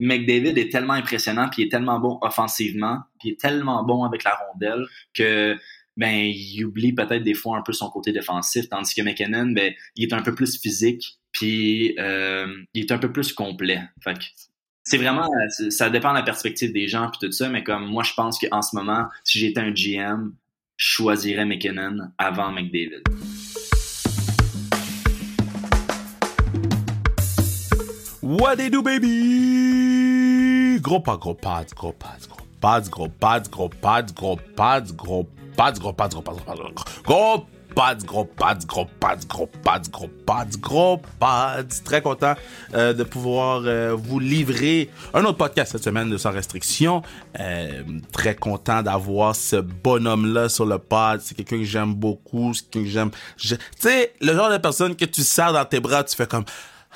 McDavid est tellement impressionnant, puis il est tellement bon offensivement, puis il est tellement bon avec la rondelle que ben il oublie peut-être des fois un peu son côté défensif, tandis que McKinnon, ben il est un peu plus physique, puis euh, il est un peu plus complet. C'est vraiment, ça dépend de la perspective des gens puis tout ça, mais comme moi je pense qu'en ce moment, si j'étais un GM, je choisirais McKinnon avant McDavid. What they do, baby? Gros pas, gros pads, gros pads, gros pads, gros pads, gros pads, gros pads, gros pads, gros pads, gros pads, gros pads. Très content euh, de pouvoir euh, vous livrer un autre podcast cette semaine de Sans Restriction. Euh, très content d'avoir ce bonhomme-là sur le pod. C'est quelqu'un que j'aime beaucoup, c'est quelqu'un que j'aime. Tu sais, le genre de personne que tu sers dans tes bras, tu fais comme...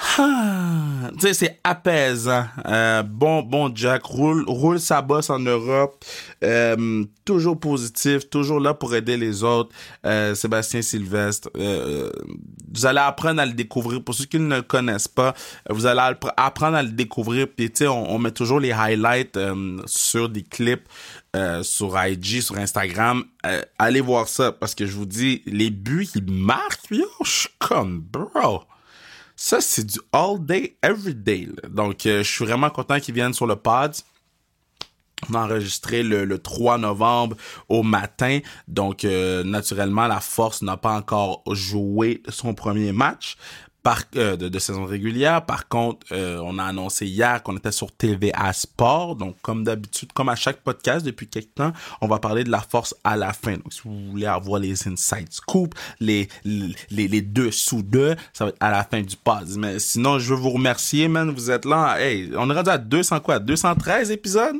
Ah, tu sais, c'est apaisant. Euh, bon, bon Jack, roule, roule sa bosse en Europe. Euh, toujours positif, toujours là pour aider les autres. Euh, Sébastien Sylvestre. Vous allez apprendre à le découvrir. Pour ceux qui ne le connaissent pas, vous allez apprendre à le découvrir. Puis, tu sais, on, met toujours les highlights sur des clips. Sur IG, sur Instagram, allez voir ça parce que je vous dis, les buts, ils marquent, yo, je suis comme, bro, ça, c'est du all day, every day. Donc, euh, je suis vraiment content qu'ils viennent sur le pod. On a enregistré le, le 3 novembre au matin. Donc, euh, naturellement, la Force n'a pas encore joué son premier match euh, de, saison régulière. Par contre, euh, on a annoncé hier qu'on était sur TVA Sport. Donc, comme d'habitude, comme à chaque podcast depuis quelques temps, on va parler de la force à la fin. Donc, si vous voulez avoir les inside scoop, les, les, les deux sous deux, ça va être à la fin du pod. Mais sinon, je veux vous remercier, man. Vous êtes là. Hey, on est rendu à 200 quoi? 213 épisodes?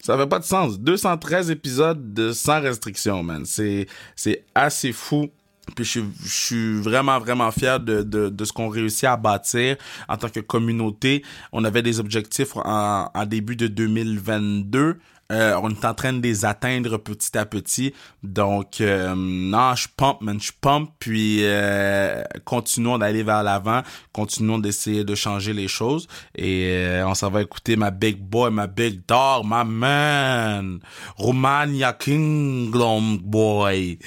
Ça fait pas de sens. 213 épisodes de sans restriction, man. C'est, c'est assez fou. Puis je, je, suis vraiment, vraiment fier de, de, de ce qu'on réussit à bâtir en tant que communauté. On avait des objectifs en, en début de 2022. Euh, on est en train de les atteindre petit à petit. Donc, euh, non, je pump, man, je pump. Puis, euh, continuons d'aller vers l'avant. Continuons d'essayer de changer les choses. Et euh, on s'en va écouter ma big boy, ma big dog, my man. Romania Kingdom boy.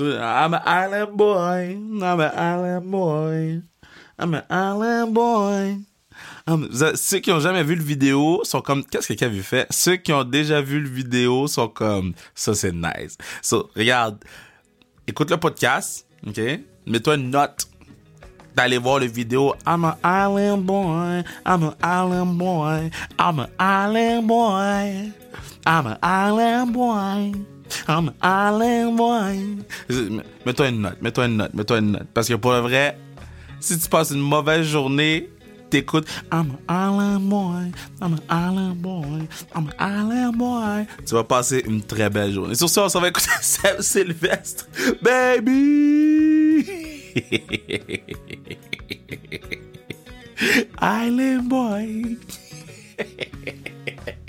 I'm an island boy. I'm an island boy. I'm an island boy. Ceux qui ont jamais vu le vidéo sont comme qu'est-ce que Kev fait? Ceux qui ont déjà vu le vidéo sont comme ça c'est nice. So regarde, écoute le podcast, ok? Mets-toi une note d'aller voir le vidéo. I'm an island boy. I'm an island boy. I'm an island boy. I'm an island boy. I'm island boy. Mets-toi une note, mets-toi une note, mets-toi une note. Parce que pour le vrai, si tu passes une mauvaise journée, t'écoutes I'm an island I'm an island I'm an island. Tu vas passer une très belle journée. Sur ça, on va écouter Seb Sylvestre. Baby! island boy.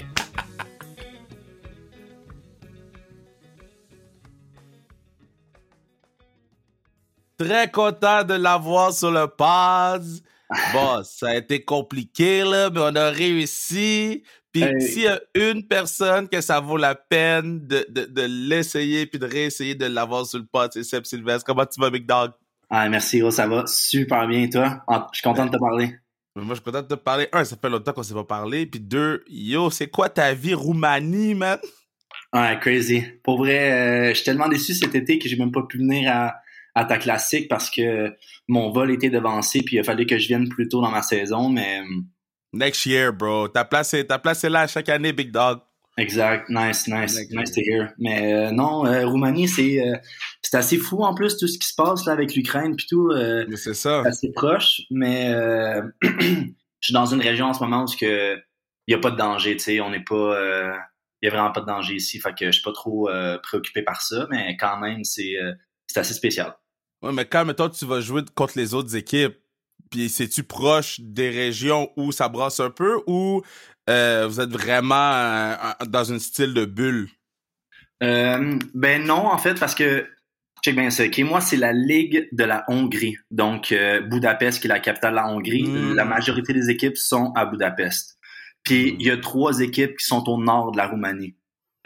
Très content de l'avoir sur le pod. Bon, ça a été compliqué, là, mais on a réussi. Puis hey. s'il y a une personne que ça vaut la peine de, de, de l'essayer puis de réessayer de l'avoir sur le pod, c'est Seb Sylvestre. Comment tu vas, Big Dog? Ah, merci, gros, ça va super bien. Et toi? Ah, je suis content de te parler. Moi, je suis content de te parler. Un, ça fait longtemps qu'on s'est pas parlé. Puis deux, yo, c'est quoi ta vie Roumanie, man? Ah, crazy. Pour vrai, euh, je suis tellement déçu cet été que j'ai même pas pu venir à, à ta classique parce que mon vol était devancé puis il a fallu que je vienne plus tôt dans ma saison, mais... Next year, bro. Ta place est, ta place est là chaque année, Big Dog. Exact. Nice, nice. Nice to hear. Mais euh, non, euh, Roumanie, c'est euh, c'est assez fou en plus tout ce qui se passe là avec l'Ukraine puis tout. c'est ça. assez proche, mais je suis dans une région en ce moment où que il y a pas de danger, tu sais, on n'est pas il y a vraiment pas de danger ici, fait que je suis pas trop préoccupé par ça, mais quand même c'est c'est assez spécial. Ouais, mais quand, mettons, tu vas jouer contre les autres équipes, puis c'est-tu proche des régions où ça brasse un peu ou euh, vous êtes vraiment euh, dans un style de bulle? Euh, ben non, en fait, parce que, check bien ça, okay, moi, c'est la Ligue de la Hongrie. Donc, Budapest, qui est la capitale de la Hongrie, mm. la majorité des équipes sont à Budapest. Puis il y a trois équipes qui sont au nord de la Roumanie.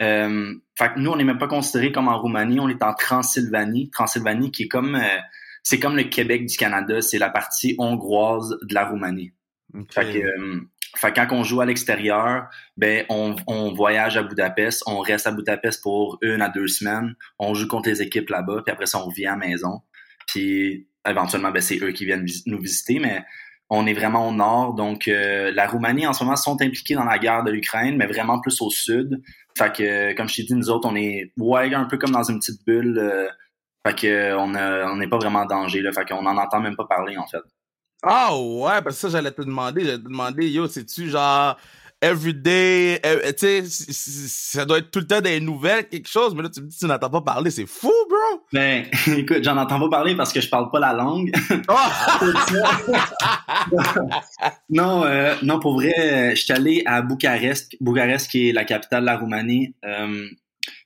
Euh, fait que nous, on n'est même pas considéré comme en Roumanie, on est en Transylvanie. Transylvanie qui est comme euh, c'est comme le Québec du Canada, c'est la partie hongroise de la Roumanie. Fait que euh, fait quand on joue à l'extérieur, ben on, on, voyage à Budapest, on reste à Budapest pour une à deux semaines, on joue contre les équipes là-bas, puis après ça on revient à la maison. Puis éventuellement ben c'est eux qui viennent nous visiter, mais on est vraiment au nord, donc euh, la Roumanie en ce moment sont impliqués dans la guerre de l'Ukraine, mais vraiment plus au sud. Fait que comme je t'ai dit, nous autres on est ouais un peu comme dans une petite bulle. Euh, fait que on on n'est pas vraiment en danger là, fait qu'on n'en entend même pas parler en fait. Ah ouais, parce que ça, j'allais te demander. J'allais te demander, yo, c'est-tu genre everyday, tu sais, ça doit être tout le temps des nouvelles, quelque chose, mais là, tu me dis tu n'entends pas parler, c'est fou, bro! Ben, écoute, j'en entends pas parler parce que je parle pas la langue. Ah! non, euh, non, pour vrai, je suis allé à Bucarest, Bucarest qui est la capitale de la Roumanie. Euh,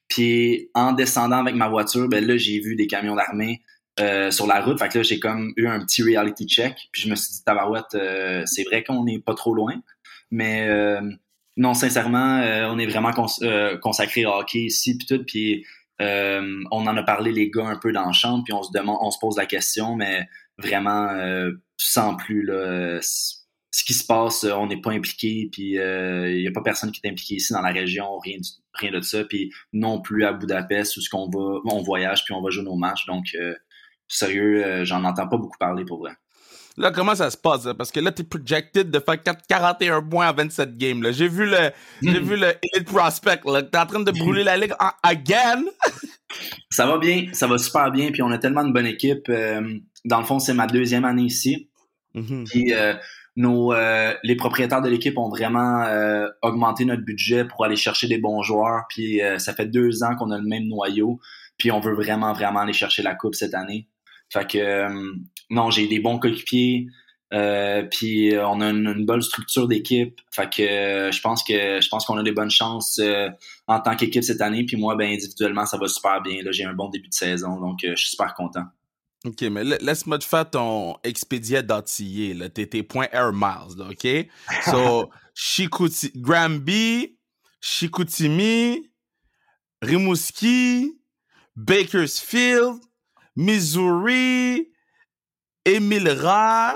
puis en descendant avec ma voiture, ben là, j'ai vu des camions d'armée euh, sur la route. Fait que là, j'ai comme eu un petit reality check. Puis je me suis dit, tabarouette, euh, c'est vrai qu'on n'est pas trop loin. Mais euh, non, sincèrement, on est vraiment consacré au hockey ici, puis tout. Puis on en a parlé, les gars, un peu dans le champ. Puis on se demande, on se pose la question, mais vraiment, sans plus, là, ce qui se passe, on n'est pas impliqué, puis il n'y a pas personne qui est impliqué ici dans la région, rien, rien de ça, puis non plus à Budapest où ce qu'on va, on voyage puis on va jouer nos matchs, donc sérieux, euh, j'en entends pas beaucoup parler pour vrai. Là, comment ça se passe? Parce que là, t'es projected de faire 41 points à 27 games. J'ai vu le, j'ai vu le Elite Prospect. T'es en train de brûler la ligue en, again? ça va bien, ça va super bien. Puis on a tellement de bonne équipe. Euh, dans le fond, c'est ma deuxième année ici. Mm-hmm. Puis euh, nos, les propriétaires de l'équipe ont vraiment augmenté notre budget pour aller chercher des bons joueurs. Puis ça fait deux ans qu'on a le même noyau. Puis on veut vraiment, vraiment aller chercher la coupe cette année. Fait que euh, non, j'ai des bons coéquipiers. Euh, puis euh, on a une, bonne structure d'équipe. Fait que je pense que je pense qu'on a des bonnes chances en tant qu'équipe cette année. Puis moi, ben individuellement, ça va super bien. Là, j'ai un bon début de saison, donc je suis super content. OK, mais laisse-moi te faire ton expédient d'antillais, là, tes, tes points Air Miles, là, OK? So, Chicoutimi, Granby, Chicoutimi, Rimouski, Bakersfield, Missouri, Emilra,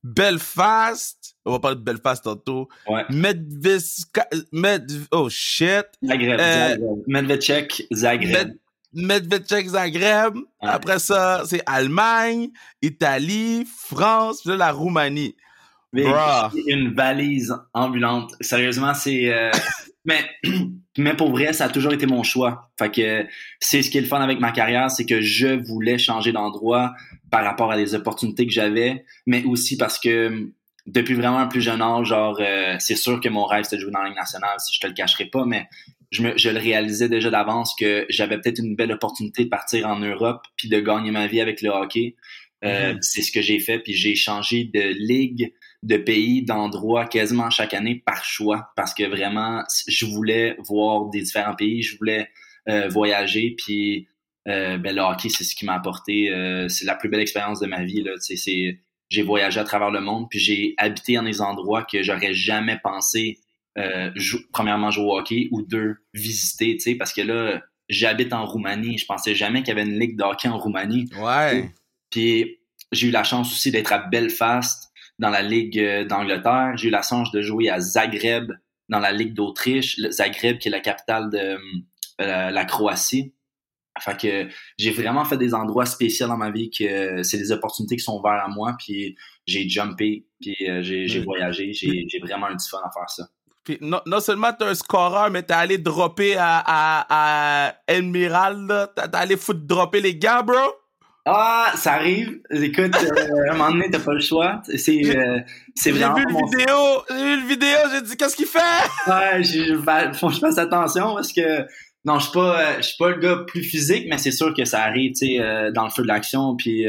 Belfast. On va parler de Belfast tantôt. Ouais. Medviska, Med, oh shit. Zagreb, euh, Medvedchek, Zagreb. Medvedchek, Zagreb. Après ça, c'est Allemagne, Italie, France, puis la Roumanie. une valise ambulante. Sérieusement, c'est. Euh, mais mais pour vrai, ça a toujours été mon choix. Fait que c'est ce qui est le fun avec ma carrière, c'est que je voulais changer d'endroit par rapport à des opportunités que j'avais, mais aussi parce que depuis vraiment un plus jeune âge, genre euh, c'est sûr que mon rêve c'était de jouer dans la Ligue nationale, si je te le cacherai pas, mais je, me, je le réalisais déjà d'avance que j'avais peut-être une belle opportunité de partir en Europe puis de gagner ma vie avec le hockey. Euh, mm-hmm. C'est ce que j'ai fait, puis j'ai changé de ligue de pays, d'endroits quasiment chaque année par choix parce que vraiment, je voulais voir des différents pays, je voulais euh, voyager, puis euh, ben, le hockey, c'est ce qui m'a apporté. Euh, c'est la plus belle expérience de ma vie. Là. C'est, j'ai voyagé à travers le monde, puis j'ai habité dans des endroits que j'aurais jamais pensé, premièrement, jouer au hockey, ou deux, visiter, parce que là, j'habite en Roumanie. Je pensais jamais qu'il y avait une ligue de hockey en Roumanie. Ouais. Puis j'ai eu la chance aussi d'être à Belfast, dans la Ligue euh, d'Angleterre. J'ai eu la chance de jouer à Zagreb dans la Ligue d'Autriche, Zagreb qui est la capitale de euh, la Croatie. Fait que j'ai vraiment fait des endroits spéciaux dans ma vie que c'est des opportunités qui sont ouvertes à moi puis j'ai jumpé puis euh, j'ai voyagé, j'ai vraiment un petit fun à faire ça. Puis non, non seulement t'es un scoreur, mais t'es allé dropper à, à, à Elmiral, t'es allé foutre dropper les gars, bro? Ah, ça arrive. Écoute, euh, à un moment donné, t'as pas le choix. C'est, euh, c'est vraiment. J'ai vu le vidéo, j'ai vu le vidéo, j'ai dit, qu'est-ce qu'il fait? Ouais, j'ai, faut que je fasse attention parce que, non, je suis pas, euh, je suis pas le gars plus physique, mais c'est sûr que ça arrive, tu sais, euh, dans le feu de l'action, puis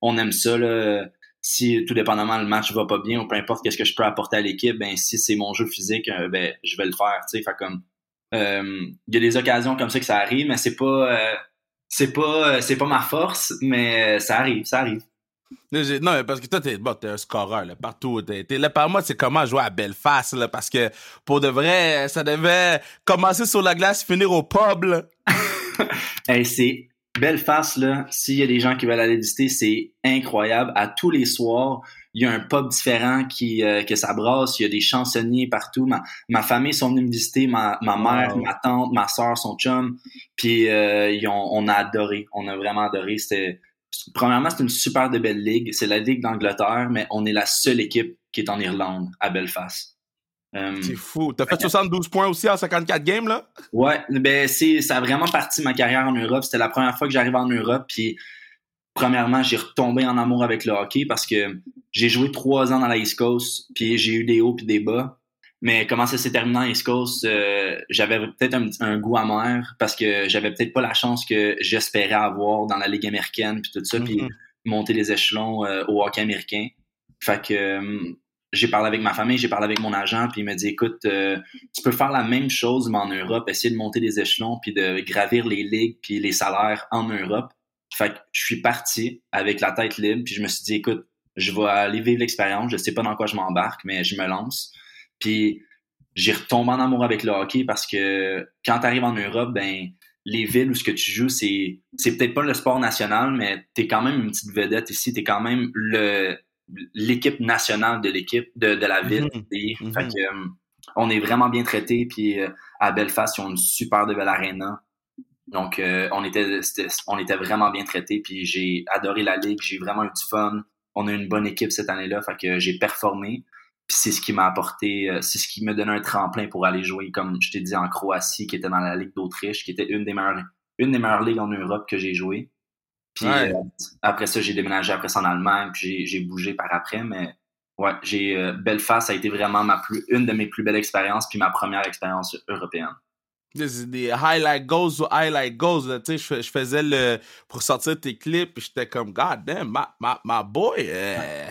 on aime ça, là. Si, tout dépendamment, le match va pas bien ou peu importe qu'est-ce que je peux apporter à l'équipe, ben, si c'est mon jeu physique, ben, je vais le faire, tu sais. Fait comme, il y a des occasions comme ça que ça arrive, mais c'est pas, c'est pas, euh, c'est pas ma force, mais ça arrive, ça arrive. Non, parce que toi, t'es bon, es un scoreur là, partout. T'es là par moi, c'est comment jouer à Belfast, là, parce que pour de vrai, ça devait commencer sur la glace, finir au pub. Là. hey, c'est Belfast, là, s'il y a des gens qui veulent aller visiter, c'est incroyable. À tous les soirs, il y a un pub différent qui euh, que ça brasse. Il y a des chansonniers partout. Ma, ma famille sont venus me visiter, ma, ma mère, ma tante, ma soeur, son chum. Puis euh, ils ont, on a adoré. On a vraiment adoré. C'était premièrement, c'est une super de belle ligue. C'est la ligue d'Angleterre, mais on est la seule équipe qui est en Irlande, à Belfast. Euh, c'est fou. T'as fait 72 points aussi en 54 games, là? Ouais, ben c'est, ça a vraiment parti ma carrière en Europe. C'était la première fois que j'arrivais en Europe, puis premièrement, j'ai retombé en amour avec le hockey parce que j'ai joué trois ans dans la East Coast, puis j'ai eu des hauts puis des bas. Mais comment ça s'est terminé en East Coast, euh, j'avais peut-être un, goût amer parce que j'avais peut-être pas la chance que j'espérais avoir dans la Ligue américaine puis tout ça, puis mm-hmm. monter les échelons euh, au hockey américain. Fait que j'ai parlé avec ma famille, j'ai parlé avec mon agent, puis il m'a dit écoute, euh, tu peux faire la même chose mais en Europe, essayer de monter les échelons puis de gravir les ligues puis les salaires en Europe. Fait que je suis parti avec la tête libre, puis je me suis dit écoute, je vais aller vivre l'expérience, je sais pas dans quoi je m'embarque, mais je me lance. Puis j'ai retombé en amour avec le hockey parce que quand tu arrives en Europe, ben les villes où ce que tu joues, c'est c'est peut-être pas le sport national, mais tu es quand même une petite vedette ici, tu es quand même le l'équipe nationale de l'équipe de, de la ville. Mhm. Fait mhm. que, euh, on est vraiment bien traité. Puis euh, à Belfast, ils ont une super de belle arena. Donc euh, on était on était vraiment bien traité. Puis j'ai adoré la ligue. J'ai vraiment eu du fun. On a une bonne équipe cette année-là. Fait que j'ai performé. Puis c'est ce qui m'a apporté, c'est ce qui m'a donné un tremplin pour aller jouer, comme je t'ai dit, en Croatie, qui était dans la Ligue d'Autriche, qui était une des meilleures, une des meilleures ligues en Europe que j'ai joué. Puis euh, après ça, j'ai déménagé après ça en Allemagne, puis j'ai bougé par après, mais ouais, j'ai euh, Belfast a été vraiment ma plus une de mes plus belles expériences, puis ma première expérience européenne. Des highlight goals ou highlight goals, tu sais, je, faisais le pour sortir tes clips, j'étais comme God damn, ma, ma, boy. Euh,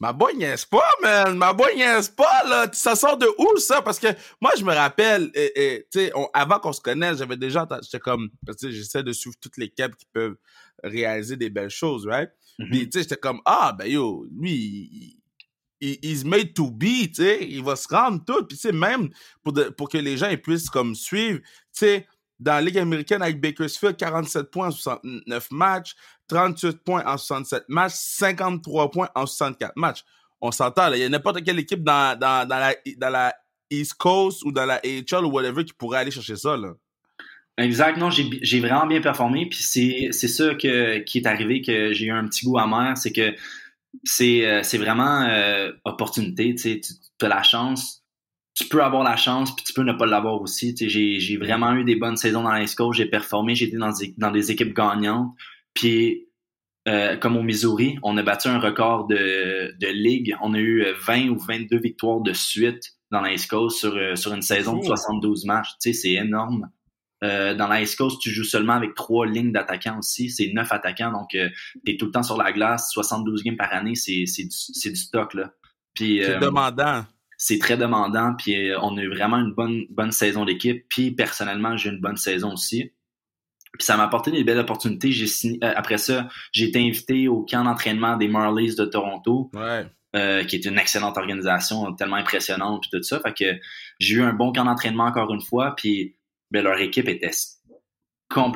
ma boy niaise pas, man. Ma boy niaise pas, là. Ça sort de où, ça? Parce que moi, je me rappelle, et, sais, avant qu'on se connaisse, j'avais déjà, j'étais comme, parce que j'essaie de suivre toutes les caps qui peuvent réaliser des belles choses, right? Mm-hmm. tu sais, j'étais comme, ah, ben yo, lui, il, he's made to be, tu sais, il va se rendre tout. Puis, tu sais, même pour, pour que les gens ils puissent comme suivre, tu sais, dans la Ligue américaine avec Bakersfield, 47 points en 69 matchs, 38 points en 67 matchs, 53 points en 64 matchs. On s'entend, il y a n'importe quelle équipe dans, dans, la, dans la East Coast ou dans la AHL ou whatever qui pourrait aller chercher ça. Là. Exact, non, j'ai vraiment bien performé. Puis c'est ça que, qui est arrivé que j'ai eu un petit goût amer, c'est que c'est euh, vraiment euh, opportunité. Tu as la chance tu peux avoir la chance, puis tu peux ne pas l'avoir aussi. J'ai vraiment eu des bonnes saisons dans la Coast, j'ai performé, j'ai été dans des, dans des équipes gagnantes. Puis, euh, comme au Missouri, on a battu un record de, de ligue. On a eu 20 ou 22 victoires de suite dans la Coast sur, sur une saison de 72 matchs. C'est énorme. Euh, dans la East Coast, tu joues seulement avec trois lignes d'attaquants aussi. C'est neuf attaquants, donc euh, tu es tout le temps sur la glace. 72 games par année, c'est du, du stock. là. C'est demandant c'est très demandant. Puis euh, on a eu vraiment une bonne, bonne saison d'équipe. Puis personnellement, j'ai une bonne saison aussi. Puis ça m'a apporté des belles opportunités. J'ai euh, après ça, j'ai été invité au camp d'entraînement des Marlies de Toronto. Euh, qui est une excellente organisation, tellement impressionnante puis tout ça. Fait que j'ai eu un bon camp d'entraînement encore une fois, puis ben, leur équipe était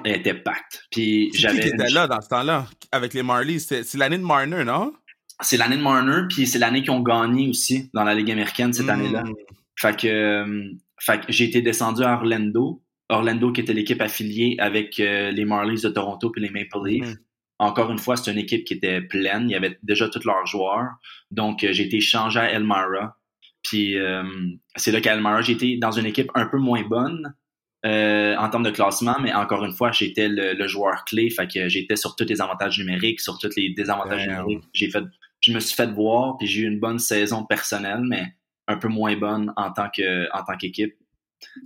était pacte. Puis j'avais. Qui était là dans ce temps-là? Avec les Marlies C'est l'année de Marner, non? C'est l'année de Marner, puis c'est l'année qu'ils ont gagné aussi dans la Ligue américaine cette année-là. Hmm. Fait que, euh, fait que j'ai été descendu à Orlando. Orlando qui était l'équipe affiliée avec euh, les Marlies de Toronto puis les Maple Leafs. Hmm. Encore une fois, c'est une équipe qui était pleine. Il y avait déjà tous leurs joueurs. Donc, euh, j'ai été changé à Elmara. Puis, c'est là qu'à Elmara, j'ai été dans une équipe un peu moins bonne en termes de classement, mais encore une fois, j'étais le, joueur clé. Fait que j'étais sur tous les avantages numériques, sur tous les désavantages numériques. J'ai fait je me suis fait voir, puis j'ai eu une bonne saison personnelle, mais un peu moins bonne en tant que en tant qu'équipe.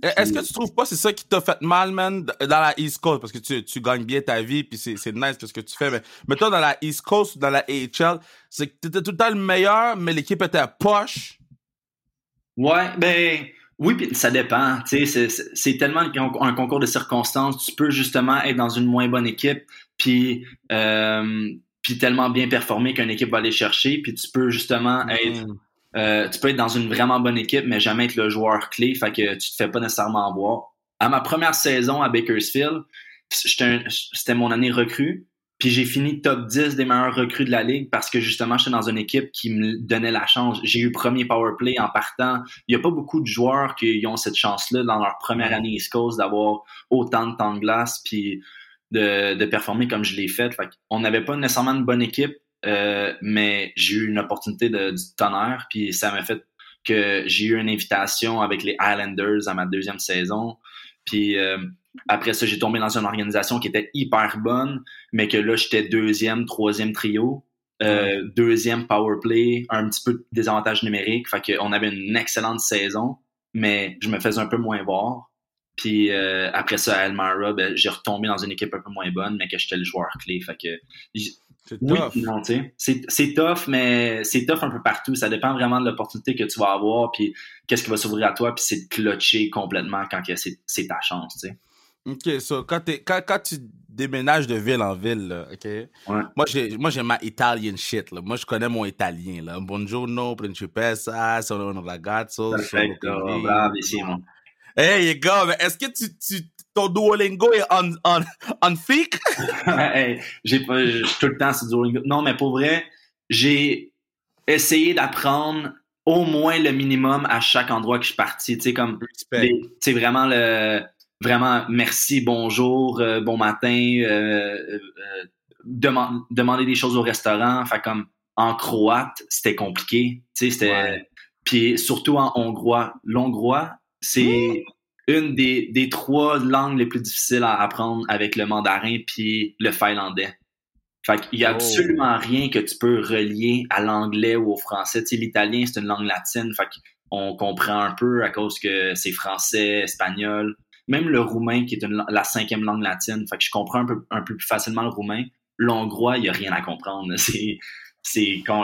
E, est-ce que tu trouves pas c'est ça qui t'a fait mal, man, dans la East Coast? Parce que tu, tu gagnes bien ta vie, puis c'est, nice ce que tu fais. Mais, mais toi, dans la East Coast ou dans la AHL, c'est que t'étais tout le temps le meilleur, mais l'équipe était poche. Ouais, ben... Oui, puis ça dépend. C'est, c'est tellement un concours de circonstances. Tu peux justement être dans une moins bonne équipe, puis euh, puis tellement bien performer qu'une équipe va aller chercher, puis tu peux justement être Mm. euh, tu peux être dans une vraiment bonne équipe, mais jamais être le joueur clé, fait que tu te fais pas nécessairement voir. À ma première saison à Bakersfield, j'étais un- c'était mon année recrue, puis j'ai fini top 10 des meilleurs recrues de la ligue parce que justement, j'étais dans une équipe qui me donnait la chance. J'ai eu premier power play en partant. Il y a pas beaucoup de joueurs qui ont cette chance-là dans leur première année East Coast d'avoir autant de temps de glace puis de, de performer comme je l'ai fait. fait on n'avait pas nécessairement une bonne équipe, euh, mais j'ai eu une opportunité de, du tonnerre, puis ça m'a fait que j'ai eu une invitation avec les Islanders à ma deuxième saison. Puis euh, après ça, j'ai tombé dans une organisation qui était hyper bonne, mais que là, j'étais deuxième, troisième trio, euh, deuxième power play, un petit peu de désavantage numérique. Fait qu'on avait une excellente saison, mais je me faisais un peu moins voir. Puis euh, après ça, à Elmira, ben, j'ai retombé dans une équipe un peu moins bonne, mais que j'étais le joueur clé. Fait que C'est oui, non, tu sais. C'est, tough, mais c'est tough un peu partout. Ça dépend vraiment de l'opportunité que tu vas avoir, puis qu'est-ce qui va s'ouvrir à toi, puis c'est de clutcher complètement quand c'est, ta chance, tu sais. OK, so, quand, t'es- quand, quand tu déménages de ville en ville, là, OK? Moi, j'ai, moi, j'ai ma Italian shit, là. Moi, je connais mon italien, là. Buongiorno, principessa, sono un ragazzo, Perfecto, bravissimo. Hey, you go, mais est-ce que tu, tu, ton Duolingo est on, on, on fleek? Hey, j'ai pas, tout le temps sur Duolingo. Non, mais pour vrai, j'ai essayé d'apprendre au moins le minimum à chaque endroit que je suis parti. Tu sais, comme C'est vraiment le vraiment merci, bonjour, euh, bon matin, euh, euh, euh, deman- demander des choses au restaurant. Fait comme en croate, c'était compliqué. Tu sais, c'était. Ouais. Puis surtout en hongrois. L'hongrois, c'est une des, des trois langues les plus difficiles à apprendre avec le mandarin puis le finlandais. Fait qu'il y a Oh. absolument rien que tu peux relier à l'anglais ou au français. Tu sais, l'italien, c'est une langue latine. Fait qu'on comprend un peu à cause que c'est français, espagnol. Même le roumain, qui est une, la cinquième langue latine. Fait que je comprends un peu, un peu plus facilement le roumain. L'hongrois, il y a rien à comprendre. C'est,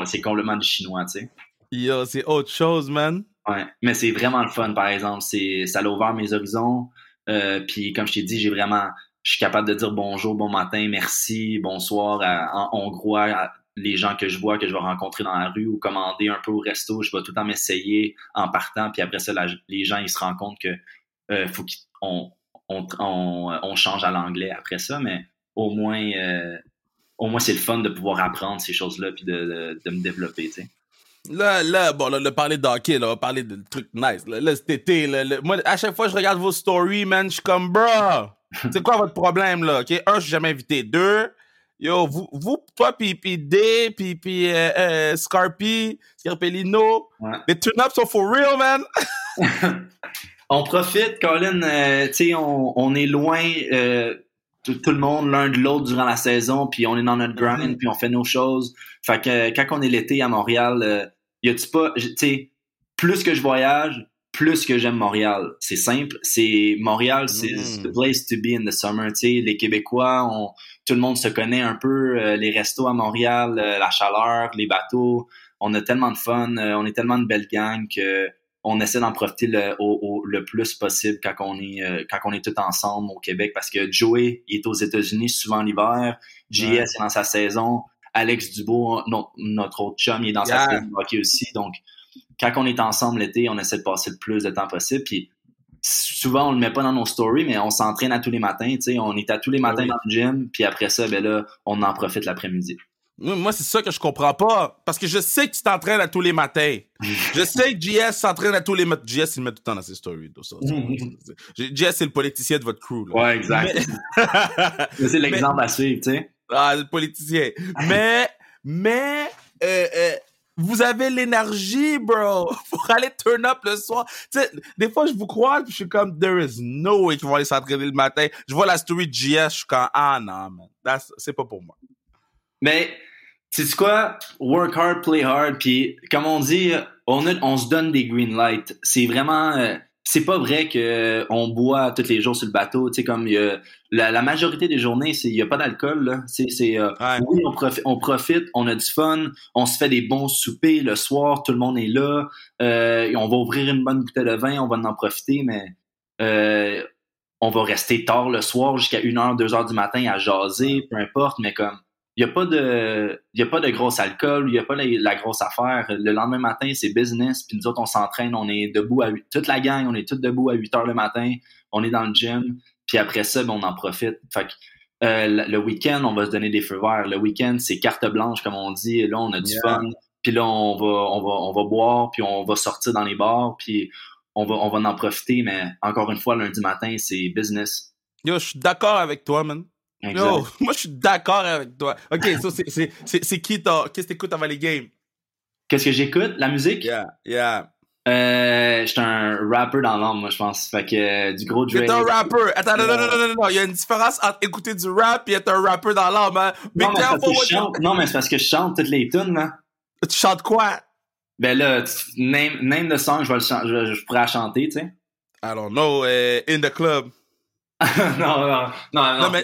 c'est complètement du chinois, tu sais. Yo, c'est autre chose, man. Ouais, mais c'est vraiment le fun, par exemple. C'est, ça l'a ouvert mes horizons. Euh, puis comme je t'ai dit, j'ai vraiment, je suis capable de dire bonjour, bon matin, merci, bonsoir à- en hongrois, à les gens que je vois, que je vais rencontrer dans la rue ou commander un peu au resto. Je vais tout le temps m'essayer en partant. Puis après ça, les gens, ils se rendent compte que euh, faut qu'on on, on, on change à l'anglais après ça, mais au moins, euh, au moins c'est le fun de pouvoir apprendre ces choses-là puis de, de, de me développer, tu sais. Là, là, bon, là, le parler d'hockey, là, on va parler de trucs nice. Là, là, cet été, là, moi, à chaque fois que je regarde vos stories, man, je suis comme, bro, c'est quoi votre problème, là, OK? Un, je suis jamais invité. Deux, yo, vous, vous toi, puis puis D, puis puis euh, euh, Scarpy, Scarpellino, Ouais. les turn-ups sont for real, man. on profite, Colin. euh, tu sais, on, on est loin, euh, tout, tout le monde, l'un de l'autre durant la saison, puis on est dans notre grind, Mhm. puis on fait nos choses. Fait que quand on est l'été à Montréal, euh, y a-tu pas, tu sais, plus que je voyage, plus que j'aime Montréal. C'est simple. C'est Montréal, c'est Mhm. the place to be in the summer. Tu sais, les Québécois, on, tout le monde se connaît un peu. euh, les restos à Montréal, euh, la chaleur, les bateaux. On a tellement de fun. euh, on est tellement de belles gangs que on essaie d'en profiter le, au- au- le plus possible quand on est quand on est tous ensemble au Québec parce que Joey il est aux États-Unis souvent l'hiver, JS est dans sa saison, Alex Dubois notre, notre autre chum il est dans Yeah. sa de hockey aussi donc quand on est ensemble l'été on essaie de passer le plus de temps possible puis souvent on le met pas dans nos stories mais on s'entraîne à tous les matins tu sais on est à tous les matins oui. dans le gym puis après ça ben là on en profite l'après-midi Moi, c'est ça que je comprends pas. Parce que je sais que tu t'entraînes à tous les matins. je sais que JS s'entraîne à tous les matins. JS, il le met tout le temps dans ses stories. tout ça. JS, c'est le politicien de votre crew. Là. ouais exact Mais- c'est l'exemple à suivre tu sais Ah, le politicien. Mais, mais, euh, euh, vous avez l'énergie, bro, pour aller turn up le soir. Tu sais, des fois, je vous crois, je suis comme, there is no way qu'ils vont aller s'entraîner le matin. Je vois la story de JS, je suis comme, ah non, man, c'est pas pour moi. Mais, tu sais quoi? Work hard, play hard. Puis, comme on dit, on se donne des green lights. C'est vraiment. euh, c'est pas vrai que euh, on boit tous les jours sur le bateau. Tu sais, comme il y a- la, la majorité des journées, il y a pas d'alcool. C'est, c'est, euh, Ouais. oui, on, profi- on profite, on a du fun, on se fait des bons soupers le soir, tout le monde est là. Euh, et on va ouvrir une bonne bouteille de vin, on va en profiter, mais euh, on va rester tard le soir jusqu'à 1h, 2h du matin à jaser, peu importe, mais comme il n'y a pas de, y a pas de gros alcool, il n'y a pas la, la, grosse affaire. Le lendemain matin, c'est business, puis nous autres, on s'entraîne, on est debout à 8, toute la gang, on est tous debout à 8 heures le matin, on est dans le gym, puis après ça, ben, on en profite. Fait que, euh, le week-end, on va se donner des feux verts. Le week-end, c'est carte blanche, comme on dit. Là, on a du fun. Puis là, on va, on va, on va boire, puis on va sortir dans les bars, puis on va, on va en profiter. Mais encore une fois, lundi matin, c'est business. Yo, je suis d'accord avec toi, man. Yo, moi, je suis d'accord avec toi. OK, so c'est qui ton... Qu'est-ce que t'écoutes avant les games? Qu'est-ce que j'écoute? La musique? Yeah, yeah. Euh, j'étais un rapper dans l'âme, moi, je pense. Fait que euh, du gros Drake. T'es un rapper. Attends, non, non, non, non, non, Il y a une différence entre écouter du rap et être un rapper dans l'âme, hein. Non, mais, parce que je chante, non, mais c'est parce que je chante toutes les tunes, hein. Tu chantes quoi? Ben là, name, name the song, je, vais le je, je pourrais la chanter, tu sais. I don't know. Uh, in the club. non, non, non, non. mais,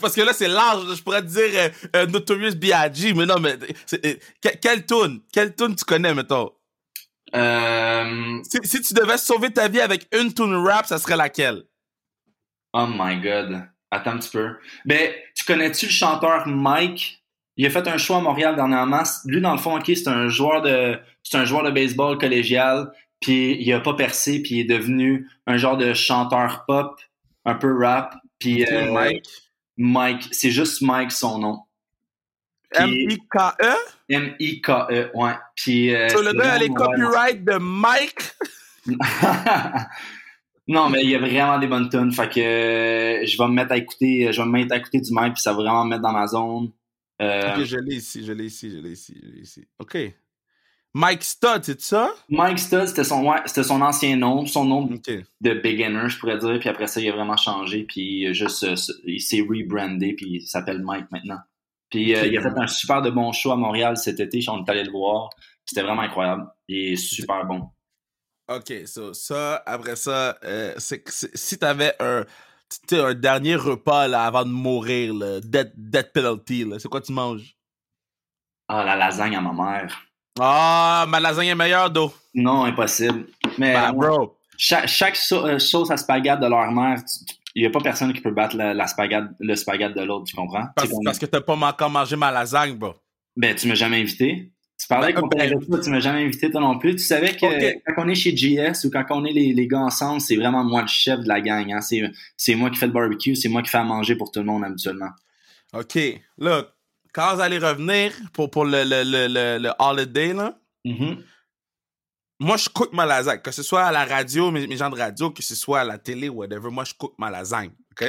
parce que là, c'est large. Je pourrais te dire euh, euh Notorious B.I.G., mais non, mais euh, quelle tune? Quelle tune tu connais, mettons? Euh... Si, si, tu devais sauver ta vie avec une tune rap, ça serait laquelle? Oh my god. Attends un petit peu. Ben, tu connais-tu le chanteur Mike? Il a fait un choix à Montréal dernièrement. Lui, dans le fond, ok, c'est un joueur de, c'est un joueur de baseball collégial. Puis il a pas percé, puis il est devenu un genre de chanteur pop un peu rap. Puis euh, Mike. Mike, c'est juste Mike son nom. M-I-K-E? M-I-K-E, ouais. Puis, euh, so, le gars a les copyrights de Mike? non, mais il y a vraiment des bonnes tunes. Fait que euh, je vais me mettre à écouter, je vais me mettre à écouter du Mike, puis ça va vraiment me mettre dans ma zone. Euh, ok, je l'ai ici, je l'ai ici, je l'ai ici, je l'ai ici. Ok. Mike Stud, c'est ça? Mike Stud, c'était son, ouais, son ancien nom, son nom de beginner, je pourrais dire. Puis après ça, il a vraiment changé. Puis juste, euh, il s'est rebrandé, puis il s'appelle Mike maintenant. Puis euh, il a fait un super de bon show à Montréal cet été. On est allé le voir. C'était vraiment incroyable. Il est super bon. OK, so, ça, après ça, euh, c'est, si t'avais un, un dernier repas là, avant de mourir, le death, death penalty, c'est quoi tu manges? Ah, la lasagne à ma mère. Ah, ma lasagne est meilleure, d'eau. Non, impossible. Mais bah, bro. Chaque, chaque euh, sauce à spaghetti de leur mère, il n'y a pas personne qui peut battre la, la le spaghetti de l'autre, tu comprends? Parce, parce que t'as pas encore mangé ma lasagne, bro. Ben, tu m'as jamais invité. Tu parlais ben, ben, avec toi, tu m'as jamais invité toi non plus. Tu savais que quand on est chez GS ou quand on est les, les gars ensemble, c'est vraiment moi le chef de la gang. Hein? C'est moi qui fais le barbecue, c'est moi qui fais à manger pour tout le monde habituellement. OK. Look, quand vous allez revenir pour, pour le, le, le, le, holiday, là, mm-hmm. moi, je cook ma lasagne. Que ce soit à la radio, mes, mes, gens de radio, que ce soit à la télé, whatever, moi, je cook ma lasagne. OK?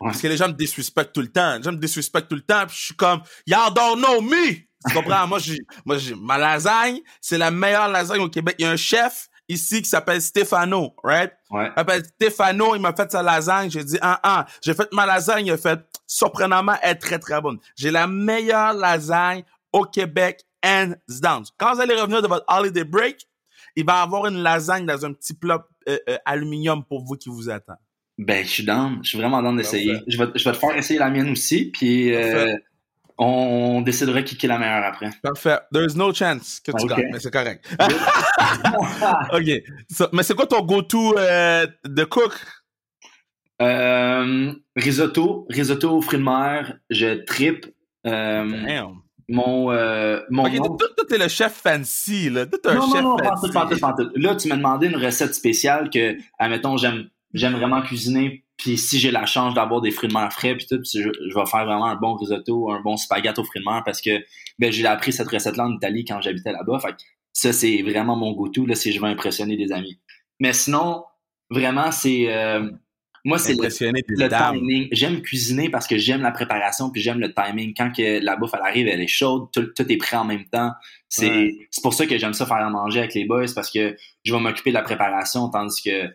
Parce que les gens me disrespectent tout le temps. Les gens me disrespectent tout le temps, puis je suis comme, y'all don't know me! Tu comprends? moi, j'ai, moi, j'ai, ma lasagne, c'est la meilleure lasagne au Québec. Il y a un chef ici qui s'appelle Stefano, right? Ouais. Il s'appelle Stefano, il m'a fait sa lasagne. J'ai dit, ah, ah, j'ai fait ma lasagne, il a fait, surprenamment, elle est très, très bonne. J'ai la meilleure lasagne au Québec, hands down. Quand vous allez revenir de votre holiday break, il va y avoir une lasagne dans un petit plat euh, euh, aluminium pour vous qui vous attend. Ben, je suis down. Je suis vraiment down d'essayer. Je vais, je vais te faire essayer la mienne aussi, puis euh, on décidera qui est la meilleure après. Parfait. There's no chance que tu gagnes, mais c'est correct. OK. mais c'est quoi ton go-to euh, de cook? Euh, risotto. Risotto aux fruits de mer. Je tripe. Euh, Damn. Mon, mon okay, nom... toi, t'es le chef fancy, là. Toi, t'es un non, chef non, non, fancy. Là, tu m'as demandé une recette spéciale que, admettons, j'aime, j'aime vraiment cuisiner. Puis si j'ai la chance d'avoir des fruits de mer frais, puis tout, je, je, vais faire vraiment un bon risotto, un bon spaghetti aux fruits de mer parce que ben, j'ai appris cette recette-là en Italie quand j'habitais là-bas. Fait que ça, c'est vraiment mon go-to, là, si je veux impressionner des amis. Mais sinon, vraiment, c'est... Euh, moi, c'est le, le timing. J'aime cuisiner parce que j'aime la préparation puis j'aime le timing. Quand que la bouffe elle arrive, elle est chaude, tout, tout est prêt en même temps. C'est Ouais. pour ça que j'aime ça faire à manger avec les boys parce que je vais m'occuper de la préparation tandis que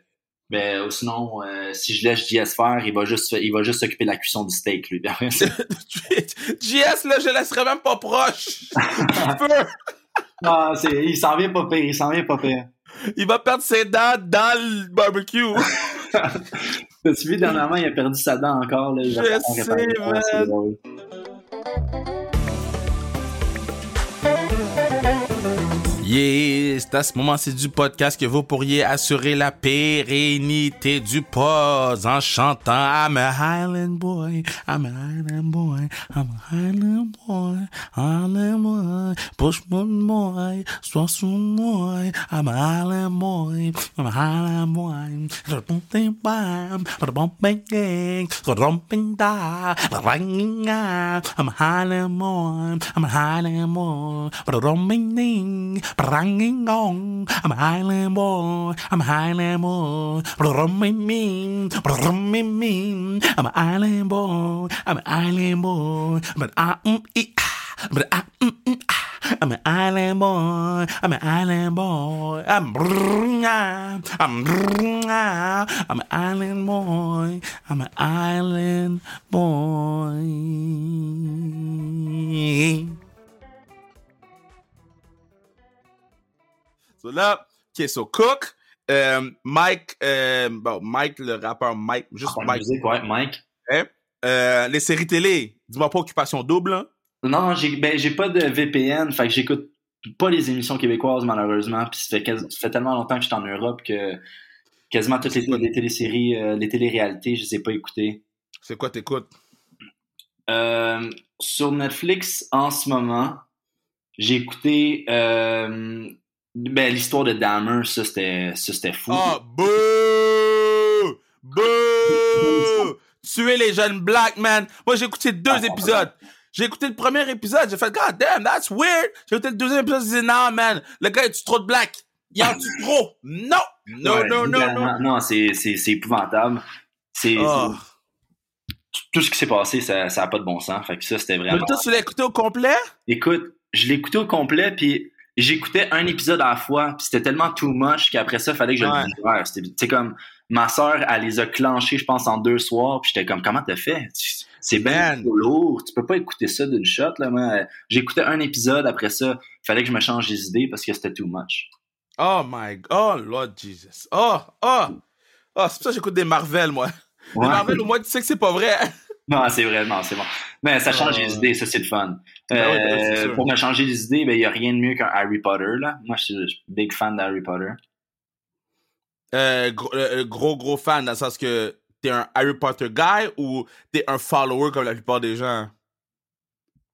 ben ou sinon euh, si je laisse JS faire, il va juste il va juste s'occuper de la cuisson du steak lui. JS là, je laisserai même pas proche. Il peut. Ah, c'est il s'en vient pas pire, il s'en vient pas pire. Il va perdre ses dents dans le barbecue. T'as-tu vu dernièrement, il a perdu sa dent encore là, Je sais, man. Yeah, c'est à ce moment-ci du podcast que vous pourriez assurer la pérennité du pause en chantant. I'm a Highland boy, I'm a Highland boy, I'm a Highland boy, Highland boy, push mon boy, sois son boy, I'm a Highland boy, I'm a Highland boy, bumping bam, gang, bumping da, ringing I'm a Highland boy, I'm a Highland boy, bumping ding, Branging gong, I'm a Highland boy, I'm a Highland boy, brumming mean, brumming mean, I'm a Island boy, I'm a Island boy, but I mm e but I mm mm I'm an island boy. I'm an island boy. I'm I'm I'm an island boy. I'm an island boy. So là, OK, so Cook, euh, Mike, euh, bon, Mike, le rappeur Mike, juste Ah, Mike. musique, ouais, Mike. hein? Euh, les séries télé, dis-moi pas Occupation Double, hein? Non, j'ai ben, j'ai pas de VPN, fait que j'écoute pas les émissions québécoises malheureusement. Puis ça fait, quasi- ça fait tellement longtemps que je suis en Europe que quasiment toutes les, les téléséries, euh, les téléréalités, je les ai pas écoutées. C'est quoi t'écoutes? Euh, sur Netflix, en ce moment, j'ai écouté euh, ben, l'histoire de Dahmer, ça c'était ça, c'était fou. Ah, bouh! Bouh! Tuer les jeunes black, man. Moi, j'ai écouté deux Ah, épisodes. J'ai écouté le premier épisode, j'ai fait God damn, that's weird. J'ai écouté le deuxième épisode, j'ai dit non, man, le gars est trop de black? Il en tue trop? Non! Non, Ouais, non, non, non. Non, c'est c'est- c'est épouvantable. C'est Oh. c'est- tout ce qui s'est passé, ça ça a pas de bon sens. Fait que ça c'était Mais vraiment. toi, tu l'as écouté au complet? Écoute, je l'ai écouté au complet, puis j'écoutais un épisode à la fois, puis c'était tellement too much qu'après ça, il fallait que je Ouais. le digère. C'était comme ma sœur, elle les a clenchés, je pense, en deux soirs, puis j'étais comme, comment t'as fait? C'est bien trop lourd, tu peux pas écouter ça d'une shot, là, moi. J'écoutais un épisode, après ça, il fallait que je me change les idées parce que c'était too much. Oh my God, oh Lord Jesus. Oh, oh. Oh, c'est pour ça que j'écoute des Marvel, moi. Ouais. Les Marvel, au moins, tu sais que c'est pas vrai. Non, c'est vrai, non, c'est bon. Mais ça change Euh. les idées, ça c'est le fun. Ben ben oui, Euh, pour me changer les idées, il n'y a rien de mieux qu'un Harry Potter, là. Moi, je suis big fan d'Harry Potter. Euh, gros, euh, gros, gros fan, dans le sens que t'es un Harry Potter guy ou t'es un follower comme la plupart des gens?